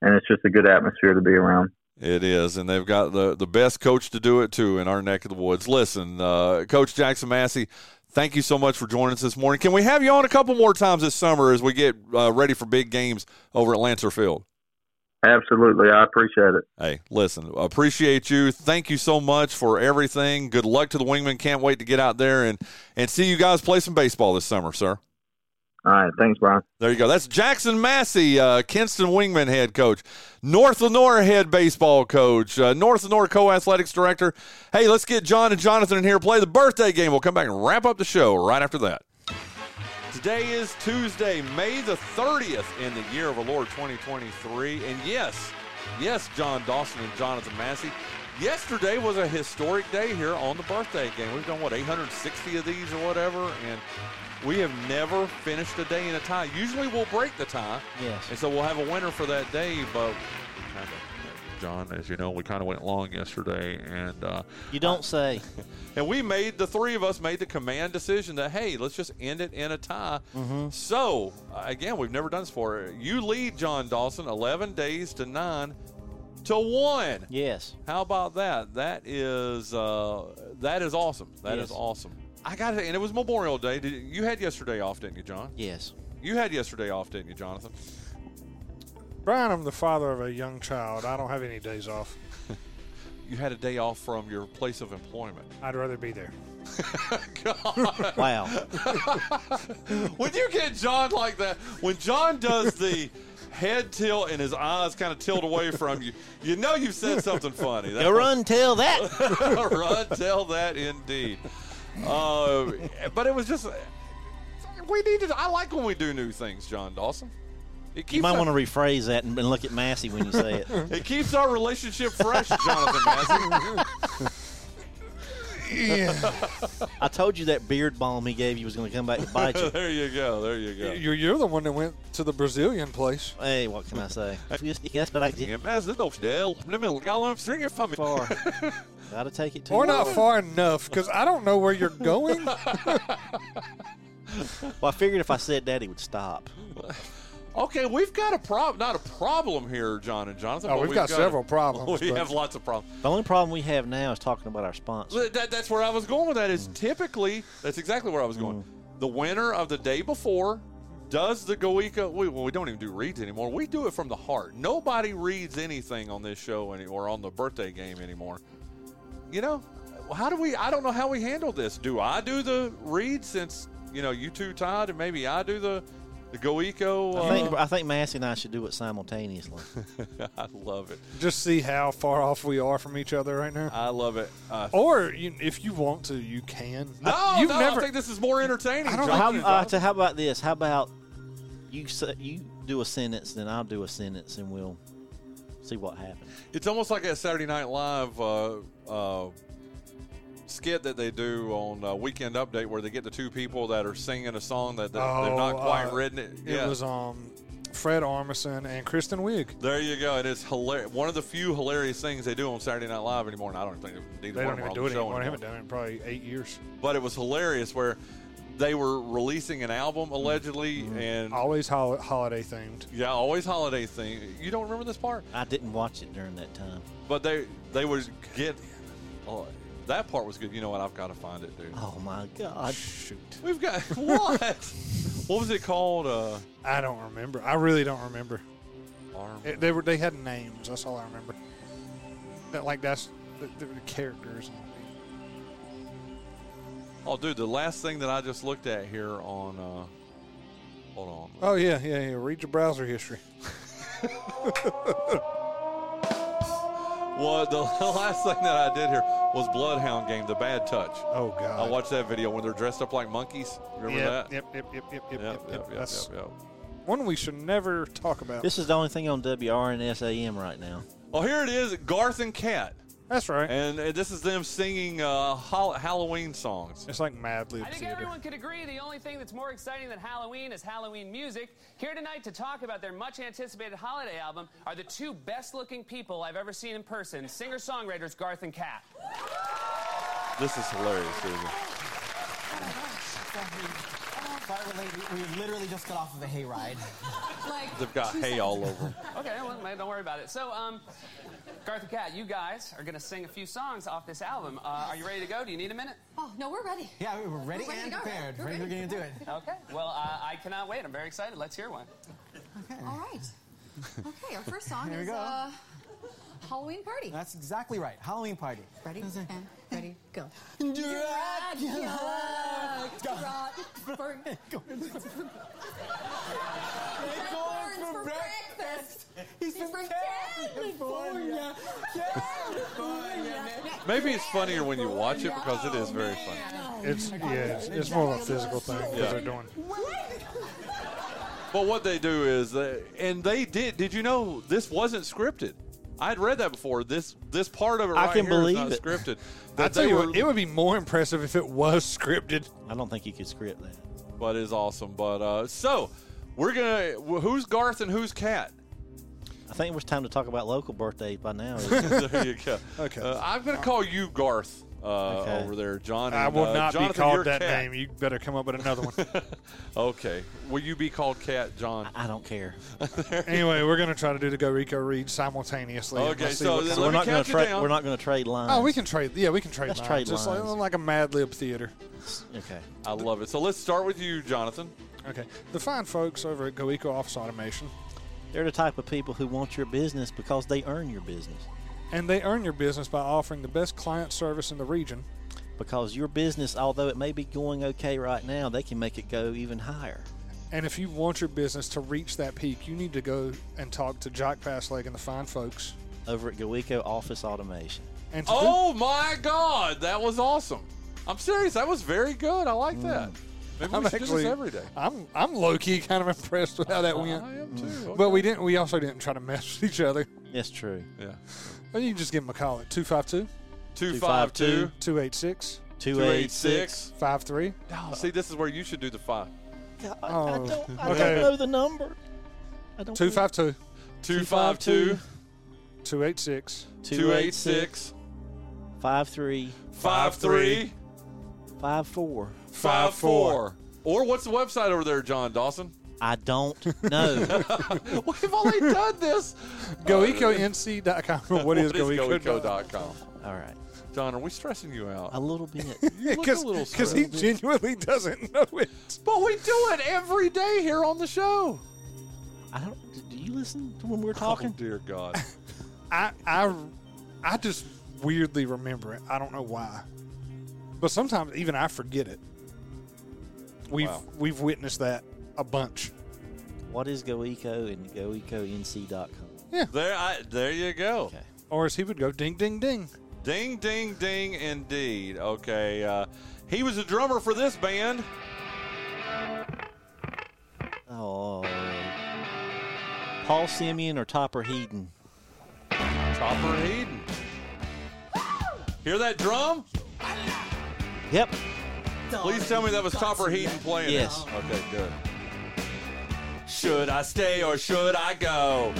and it's just a good atmosphere to be around. It is, and they've got the the best coach to do it too in our neck of the woods. Listen, uh, Coach Jackson Massey, thank you so much for joining us this morning. Can we have you on a couple more times this summer as we get uh, ready for big games over at Lancer Field? Absolutely, I appreciate it. Hey, listen, appreciate you. Thank you so much for everything. Good luck to the Wingmen. Can't wait to get out there and and see you guys play some baseball this summer, sir. All right, thanks, Bryan. There you go. That's Jackson Massey, uh, Kinston Wingmen head coach, North Lenoir head baseball coach, uh, North Lenoir co athletics director. Hey, let's get Jon and Jonathan in here, play the birthday game. We'll come back and wrap up the show right after that. Today is Tuesday, May the 30th in the year of our Lord 2023. And yes, yes, Jon Dawson and Jonathan Massey. Yesterday was a historic day here on the birthday game. We've done, what, 860 of these or whatever? And we have never finished a day in a tie. Usually we'll break the tie. Yes. And so we'll have a winner for that day, but Jon, as you know, we kind of went long yesterday, and uh, You don't say. and we made the three of us made the command decision that hey, let's just end it in a tie. So uh, again, we've never done this before. You lead Jon Dawson, eleven days to nine to one. Yes. How about that? That is uh, that is awesome. That is Yes. awesome. I got it, and it was Memorial Day. Did, you had yesterday off, didn't you, Jon? Yes. You had yesterday off, didn't you, Jonathan? Bryan, I'm the father of a young child. I don't have any days off. You had a day off from your place of employment. I'd rather be there. Wow. when you get Jon like that, when Jon does the head tilt and his eyes kind of tilt away from you, you know you've said something funny. Go run, tell that. Run, tell that indeed. Uh, but it was just we needed. I like when we do new things, Jon Dawson. It keeps You might our, want to rephrase that and, and look at Massey when you say it. it keeps our relationship fresh, Jonathan Massey. I told you that beard balm he gave you was going to come back to bite you. there you go. There you go. You're, you're the one that went to the Brazilian place. Hey, what can I say? That's what I did Yeah, mas não del. Got string for me. far. Got to take it to Or not far enough, because I don't know where you're going. Well, I figured if I said that, he would stop. Okay, we've got a problem. Not a problem here, Jon and Jonathan. Oh, but we've got several problems, We have lots of problems. The only problem we have now is talking about our sponsor. That, that's where I was going with that. Is mm. typically that's exactly where I was going. Mm. The winner of the day before does the GoEco. We, well, we don't even do reads anymore. We do it from the heart. Nobody reads anything on this show any, or on the birthday game anymore. You know, how do we? I don't know how we handle this. Do I do the read since you know you two tied, and maybe I do the the GoEco? I think uh, I think Massey and I should do it simultaneously. I love it. Just see how far off we are from each other right now. I love it. Uh, Or you, if you want to, you can. no, I- you've no, never. I think this is more entertaining. I don't Jon. how, you, uh, so how about this? How about you you do a sentence, then I'll do a sentence, and we'll see what happens. It's almost like a Saturday Night Live uh, uh, skit that they do on uh, Weekend Update, where they get the two people that are singing a song that, that they've not Oh, quite uh, written it. It was um, Fred Armisen and Kristen Wiig. there you go. It is hilarious. One of the few hilarious things they do on Saturday Night Live anymore. And I don't think They don't even do it the anymore. They anymore. haven't done it in probably eight years. But it was hilarious where they were releasing an album allegedly, Mm-hmm. and Always hol- holiday themed. yeah, always holiday thing. You don't remember this part? I didn't watch it during that time. But they they would get. Oh, that part was good. You know what? I've got to find it, dude. Oh my God! Shoot. We've got what? what was it called? Uh, I don't remember. I really don't remember. arm. It, they were they had names. That's all I remember. That like that's the, the characters. Oh, dude, the last thing that I just looked at here on. Uh, hold on. Oh yeah, yeah, yeah. Read your browser history. What the, the last thing that I did here was Bloodhound Gang, the Bad Touch. Oh god. I watched that video when they're dressed up like monkeys. Remember yep, that? Yep, yep, yep, yep, yep, Yep, yep, yep, yep, That's yep, yep. one we should never talk about. This is the only thing on WRNS AM right now. Well, here it is, Garth and Kat, That's right. and uh, this is them singing uh, hol- Halloween songs. it's like Mad Lib I think Theater. everyone could agree the only thing that's more exciting than Halloween is Halloween music. Here tonight to talk about their much anticipated holiday album are the two best looking people I've ever seen in person singer songwriters Garth and Kat. This is hilarious, Susan. Sorry we're late. We, we literally just got off of a hayride. Like They've got hay seconds all over them. Okay, well, man, don't worry about it. So, um, Garth and Kat, you guys are going to sing a few songs off this album. Uh, are you ready to go? Do you need a minute? Oh no, we're ready. Yeah, we were ready We're ready and to go. prepared. We're Ready, ready. we're going to do it. Okay. Well, uh, I cannot wait. I'm very excited. Let's hear one. Okay. All right. Okay, our first song Here we is go. uh, Halloween Party. That's exactly right. Halloween party. Ready and ready, go. Dracula. Corns for breakfast. He's from California. California. Maybe it's funnier when you watch it because it is very funny. It's yeah, it's, it's more of a physical thing that they're doing. But what they do is, uh, and they did. Did you know this wasn't scripted? I had read that before. This this part of it I right can here is believe not it. scripted. I That tell they you were, what, it would be more impressive if it was scripted. I don't think you could script that. but is awesome. But uh, so we're gonna. wh- Who's Garth and who's Kat? I think it was time to talk about local birthdays by now. there you go. Okay. Uh, I'm gonna call you Garth uh, Okay. over there, Jon. I will uh, not be Jonathan, you're called that Kat. name. You better come up with another one. Okay. Will you be called Kat, Jon? I don't care. anyway, we're going to try to do the GoEco read simultaneously. Okay, so then So we're not gonna you trade. down. We're not going to trade lines. Oh, we can trade. Yeah, we can trade Let's lines. trade Just like, lines. like a Mad Lib theater. Okay. I love it. So let's start with you, Jonathan. Okay. The fine folks over at Go Eco Office Automation, They're the type of people who want your business because they earn your business. And they earn your business by offering the best client service in the region. Because your business, although it may be going okay right now, they can make it go even higher. And if you want your business to reach that peak, you need to go and talk to Jock Passleg and the fine folks. Over at GoEco Office Automation. And to oh do- Oh my God, that was awesome! I'm serious. That was very good. I like that. Mm. Maybe we I'm should do actually this every day. I'm I'm low key kind of impressed with how that went. I am too. But we didn't. We also didn't try to mess with each other. That's true. yeah. Well, you can just give them a call at 252 Two five two 286 two eight six. 53. Oh, uh, see, this is where you should do the five. I, I Oh, don't, I okay. don't know the number. I don't 252 Two five two 286 two eight six five three five three five four. five four. Or what's the website over there, Jon Dawson? I don't know. We've only done this. GoEcoNC.com. what is GoEco? GoEco.com? All right. Jon, are we stressing you out? A little bit. You look a little Because he genuinely doesn't know it. But we do it every day here on the show. I don't. Do you listen to when we're Oh, talking? dear God. I, I, I just weirdly remember it. I don't know why. But sometimes even I forget it. We've Wow. we've witnessed that a bunch. What is GoEco and GoEcoNC.com? Yeah. There, I, there you go. Okay. Or as he would go, ding, ding, ding. Ding, ding, ding, indeed. Okay. Uh, he was a drummer for this band. Oh. Paul Simonon or Topper Headon? Topper Headon. Hear that drum? Yep. Please tell me that was Topper Headon playing it. Yes. Okay, good. Should I stay or should I go?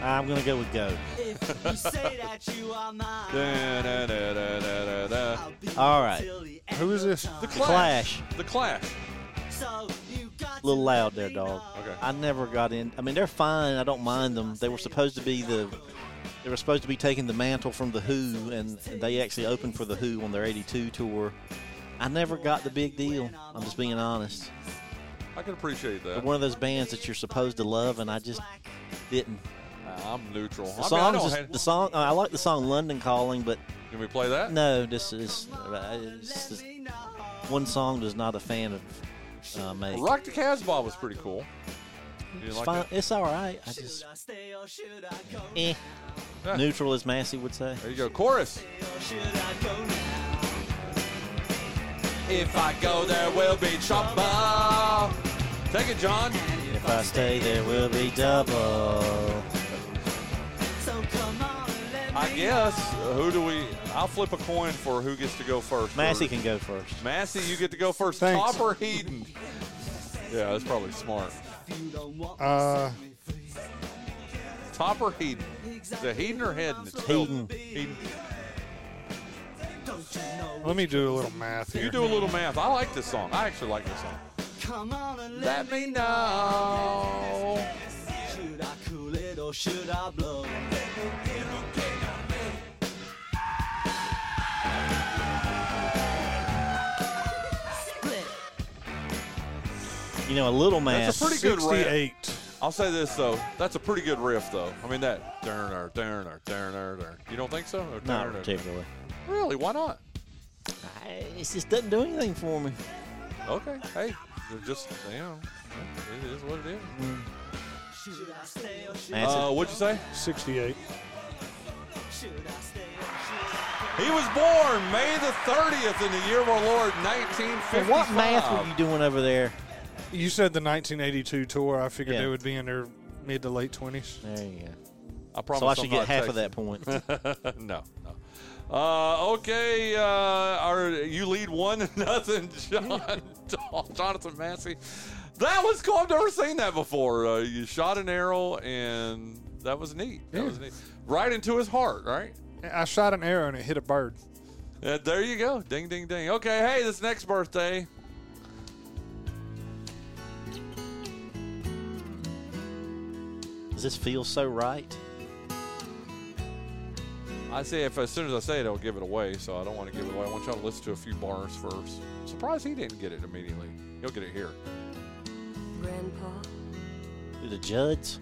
I'm gonna go with Go. If you say that you are mine, Da, da, da, da, da, da, da. I'll be All right. till the end Who is of this? time. The Clash. The Clash. So you got A little loud there, dog. Okay. I never got in. I mean, they're fine. I don't mind them. They were supposed to be the. They were supposed to be taking the mantle from the Who, and they actually opened for the Who on their '82 tour. I never got the big deal. I'm just being honest. I can appreciate They're that. one of those bands that you're supposed to love, and I just didn't. I'm neutral. The I mean, I song, don't just, hate- the song. I like the song "London Calling," but Can we play that? no, this is uh, it's one song does not a fan of uh, make. Rock the Casbah was pretty cool. It's like fine. that? It's all right. I just I stay or should I go? eh. Neutral, as Massey would say. There you go. Chorus. If I go, there will be trouble. Take it, Jon. If I stay, there will be double. I guess. uh, Who do we? I'll flip a coin for who gets to go first. Massey Or- can go first. Massey, you get to go first. Thanks. Topper Headon? Yeah, that's probably smart. Uh, Topper Headon? Is it Heaton or Hedden? It's spelled Heaton. Heaton. Let me do a little math here. You do a little math. I like this song. I actually like this song. Let me know. Should I cool it or should I blow? You know, a little math. That's a pretty good riff. I'll say this though. That's a pretty good riff though. I mean that. You don't think so? Or Not darn, darn? particularly. Really? Why not? I, it just doesn't do anything for me. Okay. Hey, they're just you know, it is what it is. Should I stay or should Massey. Uh, what'd you say? 68. should I stay or should I He was born May the 30th in the year of our Lord 1955. what math were you doing over there? You said the 1982 tour. I figured Yeah. they would be in their mid to late 20s. There you go. I promise So I I'm should not get half texting. of that point. no, no. Uh, okay, uh, our, you lead one to nothing, Jon Jonathan Massey. That was cool. I've never seen that before. Uh, you shot an arrow, and that was neat. That Yeah. was neat. Right into his heart, right? I shot an arrow and it hit a bird. Uh, there you go. Ding, ding, ding. Okay, hey, this next birthday. Does this feel so right? I say if as soon as I say it, I'll give it away. So I don't want to give it away. I want y'all to listen to a few bars first. Surprised he didn't get it immediately. He'll get it here. Grandpa, Do the Judds?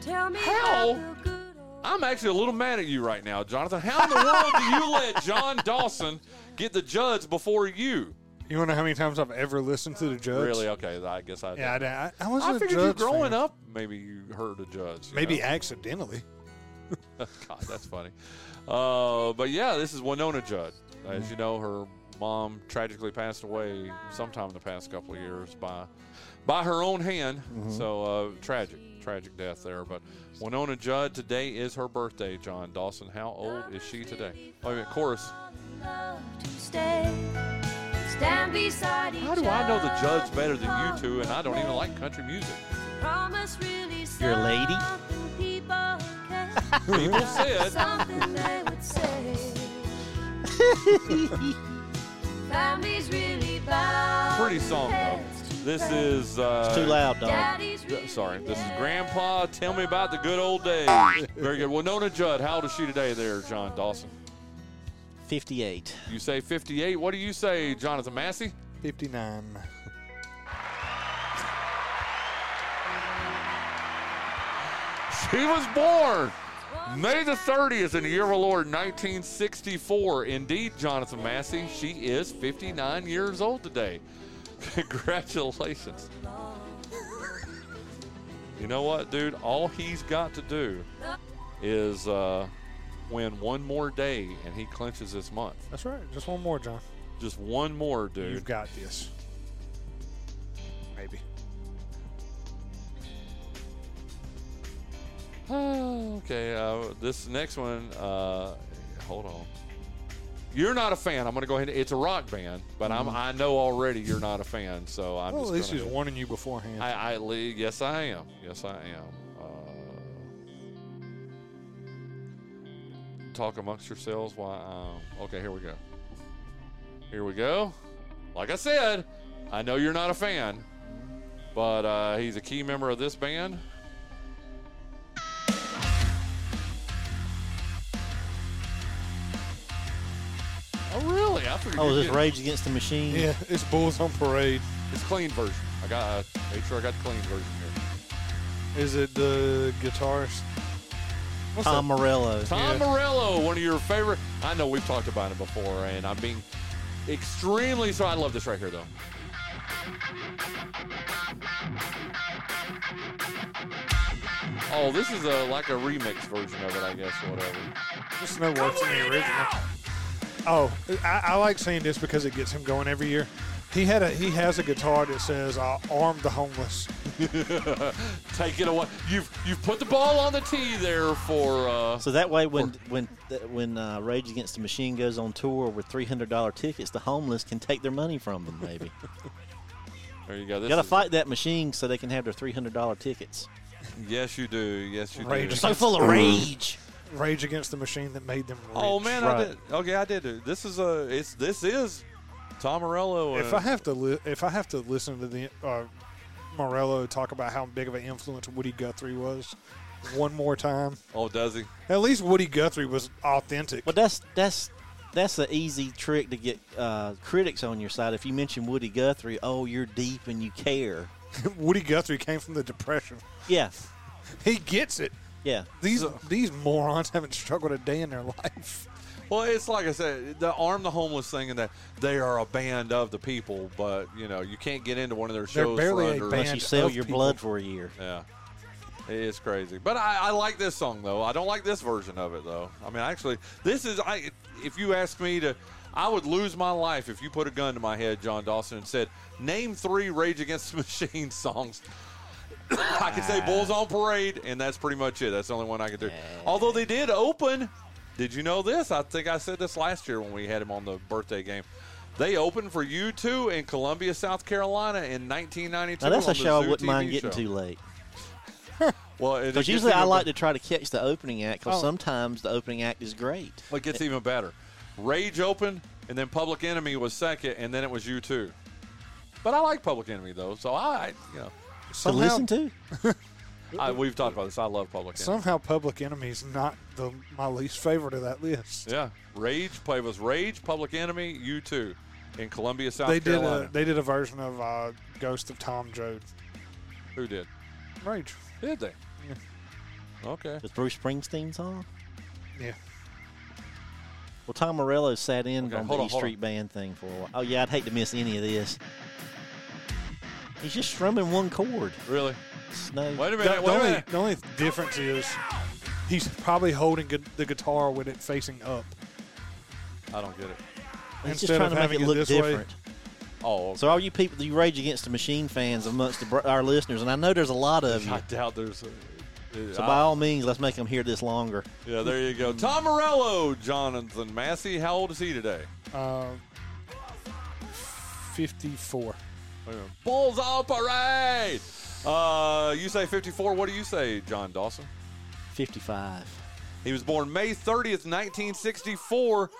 tell me How? about the good old I'm actually a little mad at you right now, Jonathan. How in the world do you let Jon Dawson get the Judds before you? You want to know how many times I've ever listened to the Judds? Really? Okay, I guess I. Yeah, I, did. I, I wasn't I a figured you Judds growing fan. up, maybe you heard the Judds. Maybe know? accidentally. God, that's funny. Uh, but yeah, this is Wynonna Judd. As you know, her mom tragically passed away sometime in the past couple of years by by her own hand. So uh, tragic, tragic death there. But Wynonna Judd, today is her birthday. Jon Dawson, how old is she today? Oh, wait a minute, chorus. stay. Stand beside each How do I know the Judds better than you two? And I don't even like country music. Promise really You're a lady? Something people can said. something they would say. Families really bow Pretty song though. This is uh, It's too loud, dog. Daddy's Sorry, this is Grandpa. Tell me about the good old days. Very good. Well, Nona Judd, how old is she today there, Jon Dawson? 58. You say 58. What do you say, Jonathan Massey? 59. She was born May the 30th in the year of our Lord 1964. Indeed, Jonathan Massey, she is 59 years old today. Congratulations. You know what, dude? All he's got to do is uh, win one more day and he clinches this month. That's right. Just one more, Jon. Just one more, dude. You've got this. Okay, uh, this next one, uh, hold on. You're not a fan. I'm going to go ahead. And, it's a rock band, but I'm, I know already you're not a fan, so I'm Well, just at least gonna, he's warning you beforehand. I, I, yes, I am. Yes, I am. Uh, talk amongst yourselves. Why? Um, okay, here we go. Here we go. Like I said, I know you're not a fan, but uh, he's a key member of this band. Really? I figured Oh, you'd is this Rage Against the Machine? yeah, it's Bulls on Parade. It's clean version. I got. Uh, make sure I got the clean version here. Is it the guitarist? What's Tom that? Morello. Tom Yeah. Morello, one of your favorite. I know we've talked about it before, and I'm being extremely so. I love this right here, though. Oh, this is a like a remix version of it, I guess, or whatever. Just no what's in the original. Oh, I, I like seeing this because it gets him going every year. He had a he has a guitar that says uh, "Arm the Homeless." Take it away. You've you've put the ball on the tee there for. Uh, So that way, when when when uh, Rage Against the Machine goes on tour with three hundred dollar tickets, the homeless can take their money from them. Maybe there you go. This got to is- fight that machine so they can have their three hundred dollar tickets. Yes, you do. Yes, you Rage do. So full of rage. Rage against the machine that made them. Rich. Oh man, I Right. did. Okay, I did. This is a. It's this is Tom Morello. If I have to, li- if I have to listen to the uh, Morello talk about how big of an influence Woody Guthrie was, one more time, oh, does he? at least Woody Guthrie was authentic. But that's that's that's an easy trick to get uh, critics on your side. If you mention Woody Guthrie, oh, you're deep and you care. Woody Guthrie came from the Depression. Yeah, He gets it. Yeah. These these morons haven't struggled a day in their life. Well, it's like I said, the arm the homeless thing, and that they are a band of the people, but you know you can't get into one of their They're shows barely for under. Unless you sell your people. blood for a year. Yeah, it is crazy. But I, I like this song though. I don't like this version of it though. I mean, actually, this is I. If you ask me to, I would lose my life if you put a gun to my head, Jon Dawson, and said, "Name three Rage Against the Machine songs." I can say Bulls on Parade, and that's pretty much it. That's the only one I could do. Although they did open. Did you know this? I think I said this last year when we had him on the birthday game. They opened for U2 in Columbia, South Carolina in 1992. Now that's a show I wouldn't mind getting show. too late. Well, Because usually I like to try to catch the opening act. Because Oh. sometimes the opening act is great. Well, it gets even better. Rage opened, and then Public Enemy was second, and then it was U2. But I like Public Enemy though, so I, you know, To listen to. I, we've talked about this. I love Public Enemy. somehow, Public Enemy is not the my least favorite of that list. Yeah, Rage play was Rage, Public Enemy, U2, in Columbia, South they did a they did a version of uh, Ghost of Tom Joad. Who did? Rage. Did they? Okay. Was Bruce Springsteen song? Yeah. Well, Tom Morello sat in Okay, on hold the on, E Street Band thing for a while. Oh yeah, I'd hate to miss any of this. He's just strumming one chord. Really? It's no. Wait a minute. The, wait the a only, minute. the only difference is he's probably holding gu- the guitar with it facing up. I don't get it. He's just trying to make it it look way. different. Oh, okay. So all you people, you Rage Against the Machine fans amongst the, our listeners, and I know there's a lot of you. I doubt there's. A, So by all means, let's make them hear this longer. yeah, there you go. Tom Morello, Jonathan Massey. How old is he today? Uh, 54. Oh, Bulls on Parade. Uh, you say 54. What do you say, Jon Dawson? 55. He was born May 30th, 1964,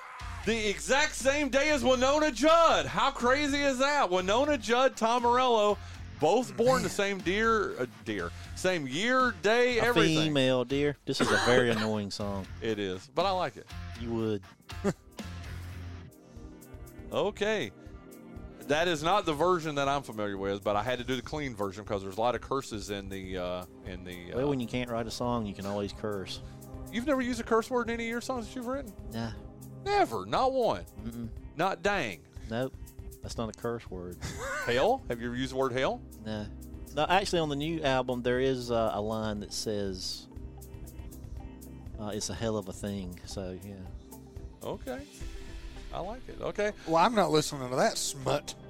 the exact same day as Wynonna Judd. How crazy is that? Wynonna Judd, Tom Morello, both born Man. the same deer, uh, deer, same year, day, a everything. Female deer. This is a very annoying song. It is, but I like it. You would. okay. That is not the version that I'm familiar with, but I had to do the clean version because there's a lot of curses in the uh, in the. Uh, Well, when you can't write a song, you can always curse. you've never used a curse word in any of your songs that you've written? Nah, Never, not one. Mm-mm. Not dang. nope. That's not a curse word. Hell? Have you ever used the word hell? nah. No, actually, on the new album, there is uh, a line that says, uh, "It's a hell of a thing." So yeah. Okay. I like it. Okay. Well, I'm not listening to that smut.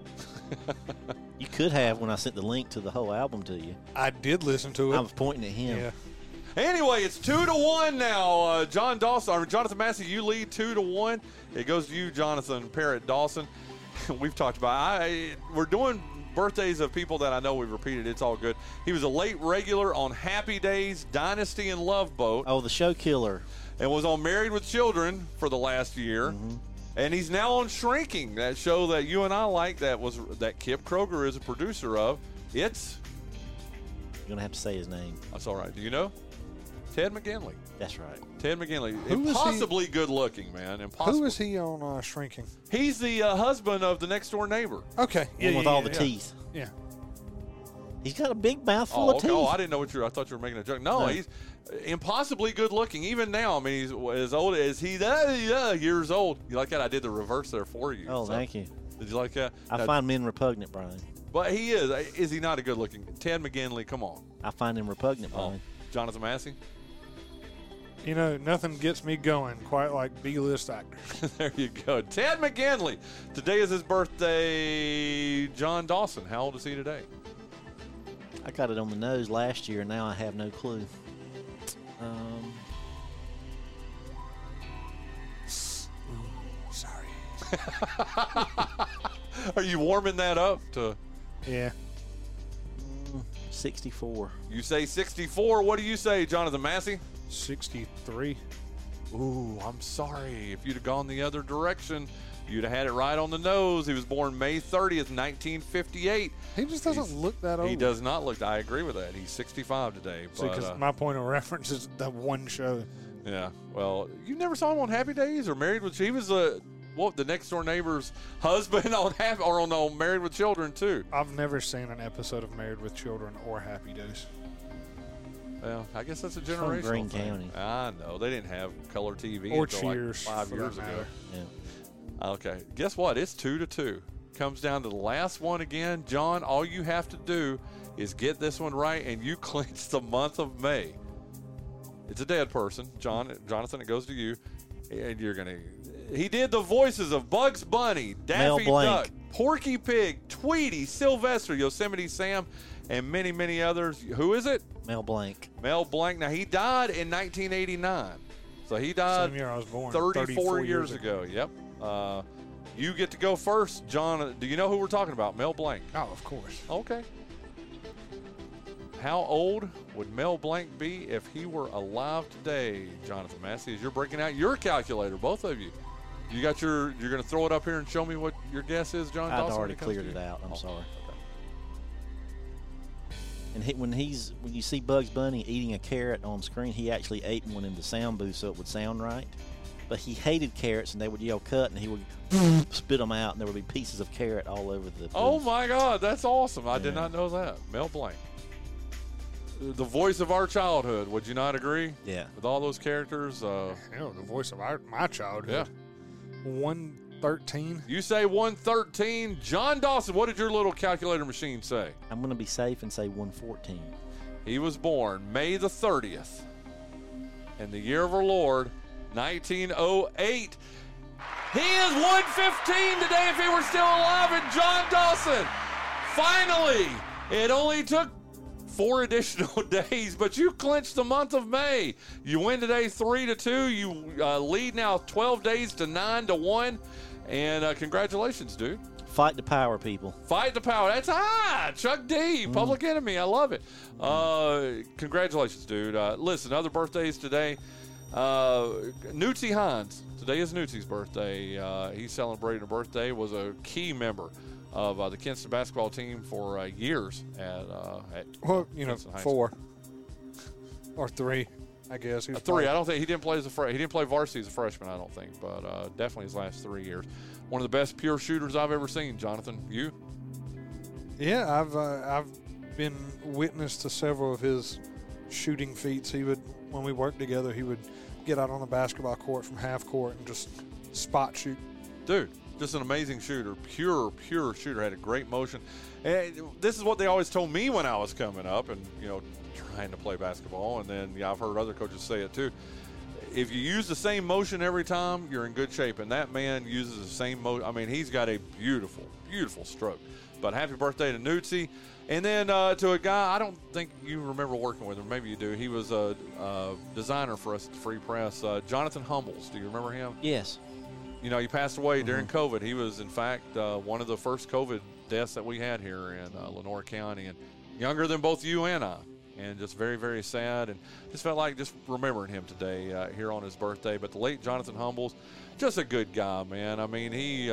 You could have when I sent the link to the whole album to you. I did listen to it. I was pointing at him. yeah. Anyway, it's two to one now. Uh, Jon Dawson, or Jonathan Massey, you lead two to one. It goes to you, Jonathan Parrott Dawson. We've talked about. I we're doing birthdays of people that I know we've repeated. It's all good. He was a late regular on Happy Days, Dynasty, and Love Boat, Oh, the show killer. and was on Married with Children for the last year. Mm-hmm. And he's now on Shrinking, that show that you and I like. That was that Kip Kroger is a producer of. It's You're gonna have to say his name. that's all right. Do you know Ted McGinley? That's right. Ted McGinley, Who is he? impossibly good looking, man. Impossible. Who is he on uh, Shrinking? He's the uh, husband of the next door neighbor. Okay. Yeah, One with yeah, all the yeah. teeth. Yeah. He's got a big mouthful Oh, of okay. teeth. oh, I didn't know what you. were I thought you were making a joke. No, No. he's impossibly good looking. Even now, I mean, he's as old as he uh, years old. You like that? I did the reverse there for you. oh, So, thank you. Did you like that? I Now, find men repugnant, Bryan. but he is. uh, Is he not a good looking? Ted McGinley. Come on. I find him repugnant, Oh, Bryan. Jonathan Massey. You know, nothing gets me going quite like B-list actors. there you go. Ted McGinley. Today is his birthday. Jon Dawson. How old is he today? I got it on the nose last year, and now I have no clue. Um, Sorry. Are you warming that up to? Yeah. 64. You say 64. What do you say, Jonathan Massey? 63. Ooh, I'm sorry. If you'd have gone the other direction, you'd have had it right on the nose. He was born May 30th, 1958. He just doesn't He's- look that old. He does not look. I agree with that. He's 65 today. See, because uh, my point of reference is that one show. yeah. Well, you never saw him on Happy Days or Married with. Children? He was a what the next door neighbor's husband on Happy or on, on Married with Children too. I've never seen an episode of Married with Children or Happy Days. Well, I guess that's a from generational Greene thing. County. I know they didn't have color TV Or until like five years ago. Yeah. Okay. Guess what? It's two to two. Comes down to the last one again. Jon, all you have to do is get this one right, and you clinch the month of May. It's a dead person, Jon. Jonathan, it goes to you, and you're gonna. He did the voices of Bugs Bunny, Daffy Duck, Porky Pig, Tweety, Sylvester, Yosemite Sam, and many, many others. Who is it? Mel Blanc. Mel Blanc. Now he died in 1989, so he died Same year I was born. 34, years, ago. Yep. Uh, you get to go first, Jon. Do you know who we're talking about? Mel Blanc. Oh, of course. Okay. How old would Mel Blanc be if he were alive today, Jonathan Massey? As you're breaking out your calculator, both of you. You got your. You're going to throw it up here and show me what your guess is, Jon. I'd Dawson, already it comes to cleared it out. I'm Oh, sorry. And he, when he's when you see Bugs Bunny eating a carrot on screen, he actually ate one in the sound booth so it would sound right. But he hated carrots, and they would yell "cut," and he would spit them out, and there would be pieces of carrot all over the. Oh my God, that's awesome! I did not know that. Mel Blanc, the voice of our childhood. Would you not agree? Yeah. With all those characters, uh, You know, the voice of our, my childhood. Yeah. 113. you say 113. Jon Dawson, what did your little calculator machine say? I'm going to be safe and say 114. He was born May the 30th in the year of our Lord, 1908. He is 115 today if he were still alive. And Jon Dawson, finally, it only took four additional days, but you clinched the month of May. You win today three to two. You uh, lead now 12 days to nine to one. And uh, congratulations, dude. Fight the power, people. Fight the power. That's high. Chuck D, Public Enemy. I love it. Uh, congratulations, dude. Uh, listen, other birthdays today. Uh, Nootsie Hines. Today is Nootsie's birthday. Uh, he's celebrating a birthday. Was a key member of uh, the Kinston basketball team for uh, years at, uh, at Well, you know, Kinston High School. four or three, I guess. He three. I don't think he didn't play as a fre- he didn't play varsity as a freshman. I don't think, but uh, definitely his last three years. One of the best pure shooters I've ever seen. Jonathan, you? Yeah, I've uh, I've been witness to several of his shooting feats. He would, when we worked together, he would get out on the basketball court from half court and just spot shoot. dude just an amazing shooter. Pure pure shooter. Had a great motion. And this is what they always told me when i was coming up and you know trying to play basketball. And then yeah i've heard other coaches say it too. If you use the same motion every time you're in good shape. And that man uses the same motion i mean he's got a beautiful beautiful stroke. But happy birthday to Nootsie. And then uh, to a guy, I don't think you remember working with him. Maybe you do. He was a, a designer for us at the Free Press. Uh, Johnathan Humbles. Do you remember him? Yes. You know, he passed away during COVID. He was, in fact, uh, one of the first COVID deaths that we had here in uh, Lenoir County, and younger than both you and I, and just very, very sad. And just felt like just remembering him today uh, here on his birthday. But the late Johnathan Humbles, just a good guy, man. I mean, he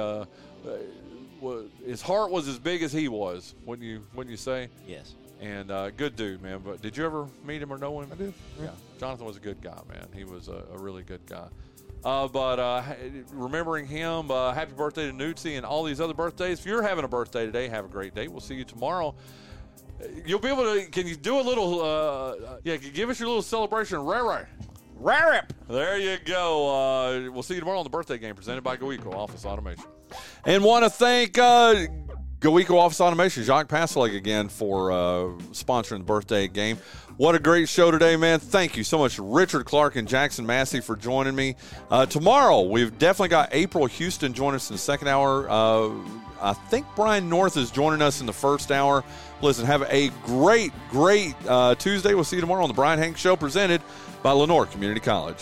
uh, uh, his heart was as big as he was. Wouldn't you? Wouldn't you say? Yes. And uh, good dude, man. But did you ever meet him or know him? I did. Yeah, Johnathan was a good guy, man. He was a, a really good guy. Uh, but uh, remembering him, uh, happy birthday to Nootsie and all these other birthdays. If you're having a birthday today, have a great day. We'll see you tomorrow. Uh, You'll be able to. Can you do a little? Uh, yeah, can you give us your little celebration, Ray Ray. Rarip. There you go. Uh, we'll see you tomorrow on the birthday game presented by GoEco Office Automation. And want to thank uh, Go Eco Office Automation, Jacques Passeleg again for uh, sponsoring the birthday game. What a great show today, man. Thank you so much, Richard Clark and Jackson Massey, for joining me. Uh, tomorrow, we've definitely got April Houston joining us in the second hour. Uh, I think Brian North is joining us in the first hour. Listen, have a great, great uh, Tuesday. We'll see you tomorrow on the Bryan Hanks Show presented by Lenoir Community College.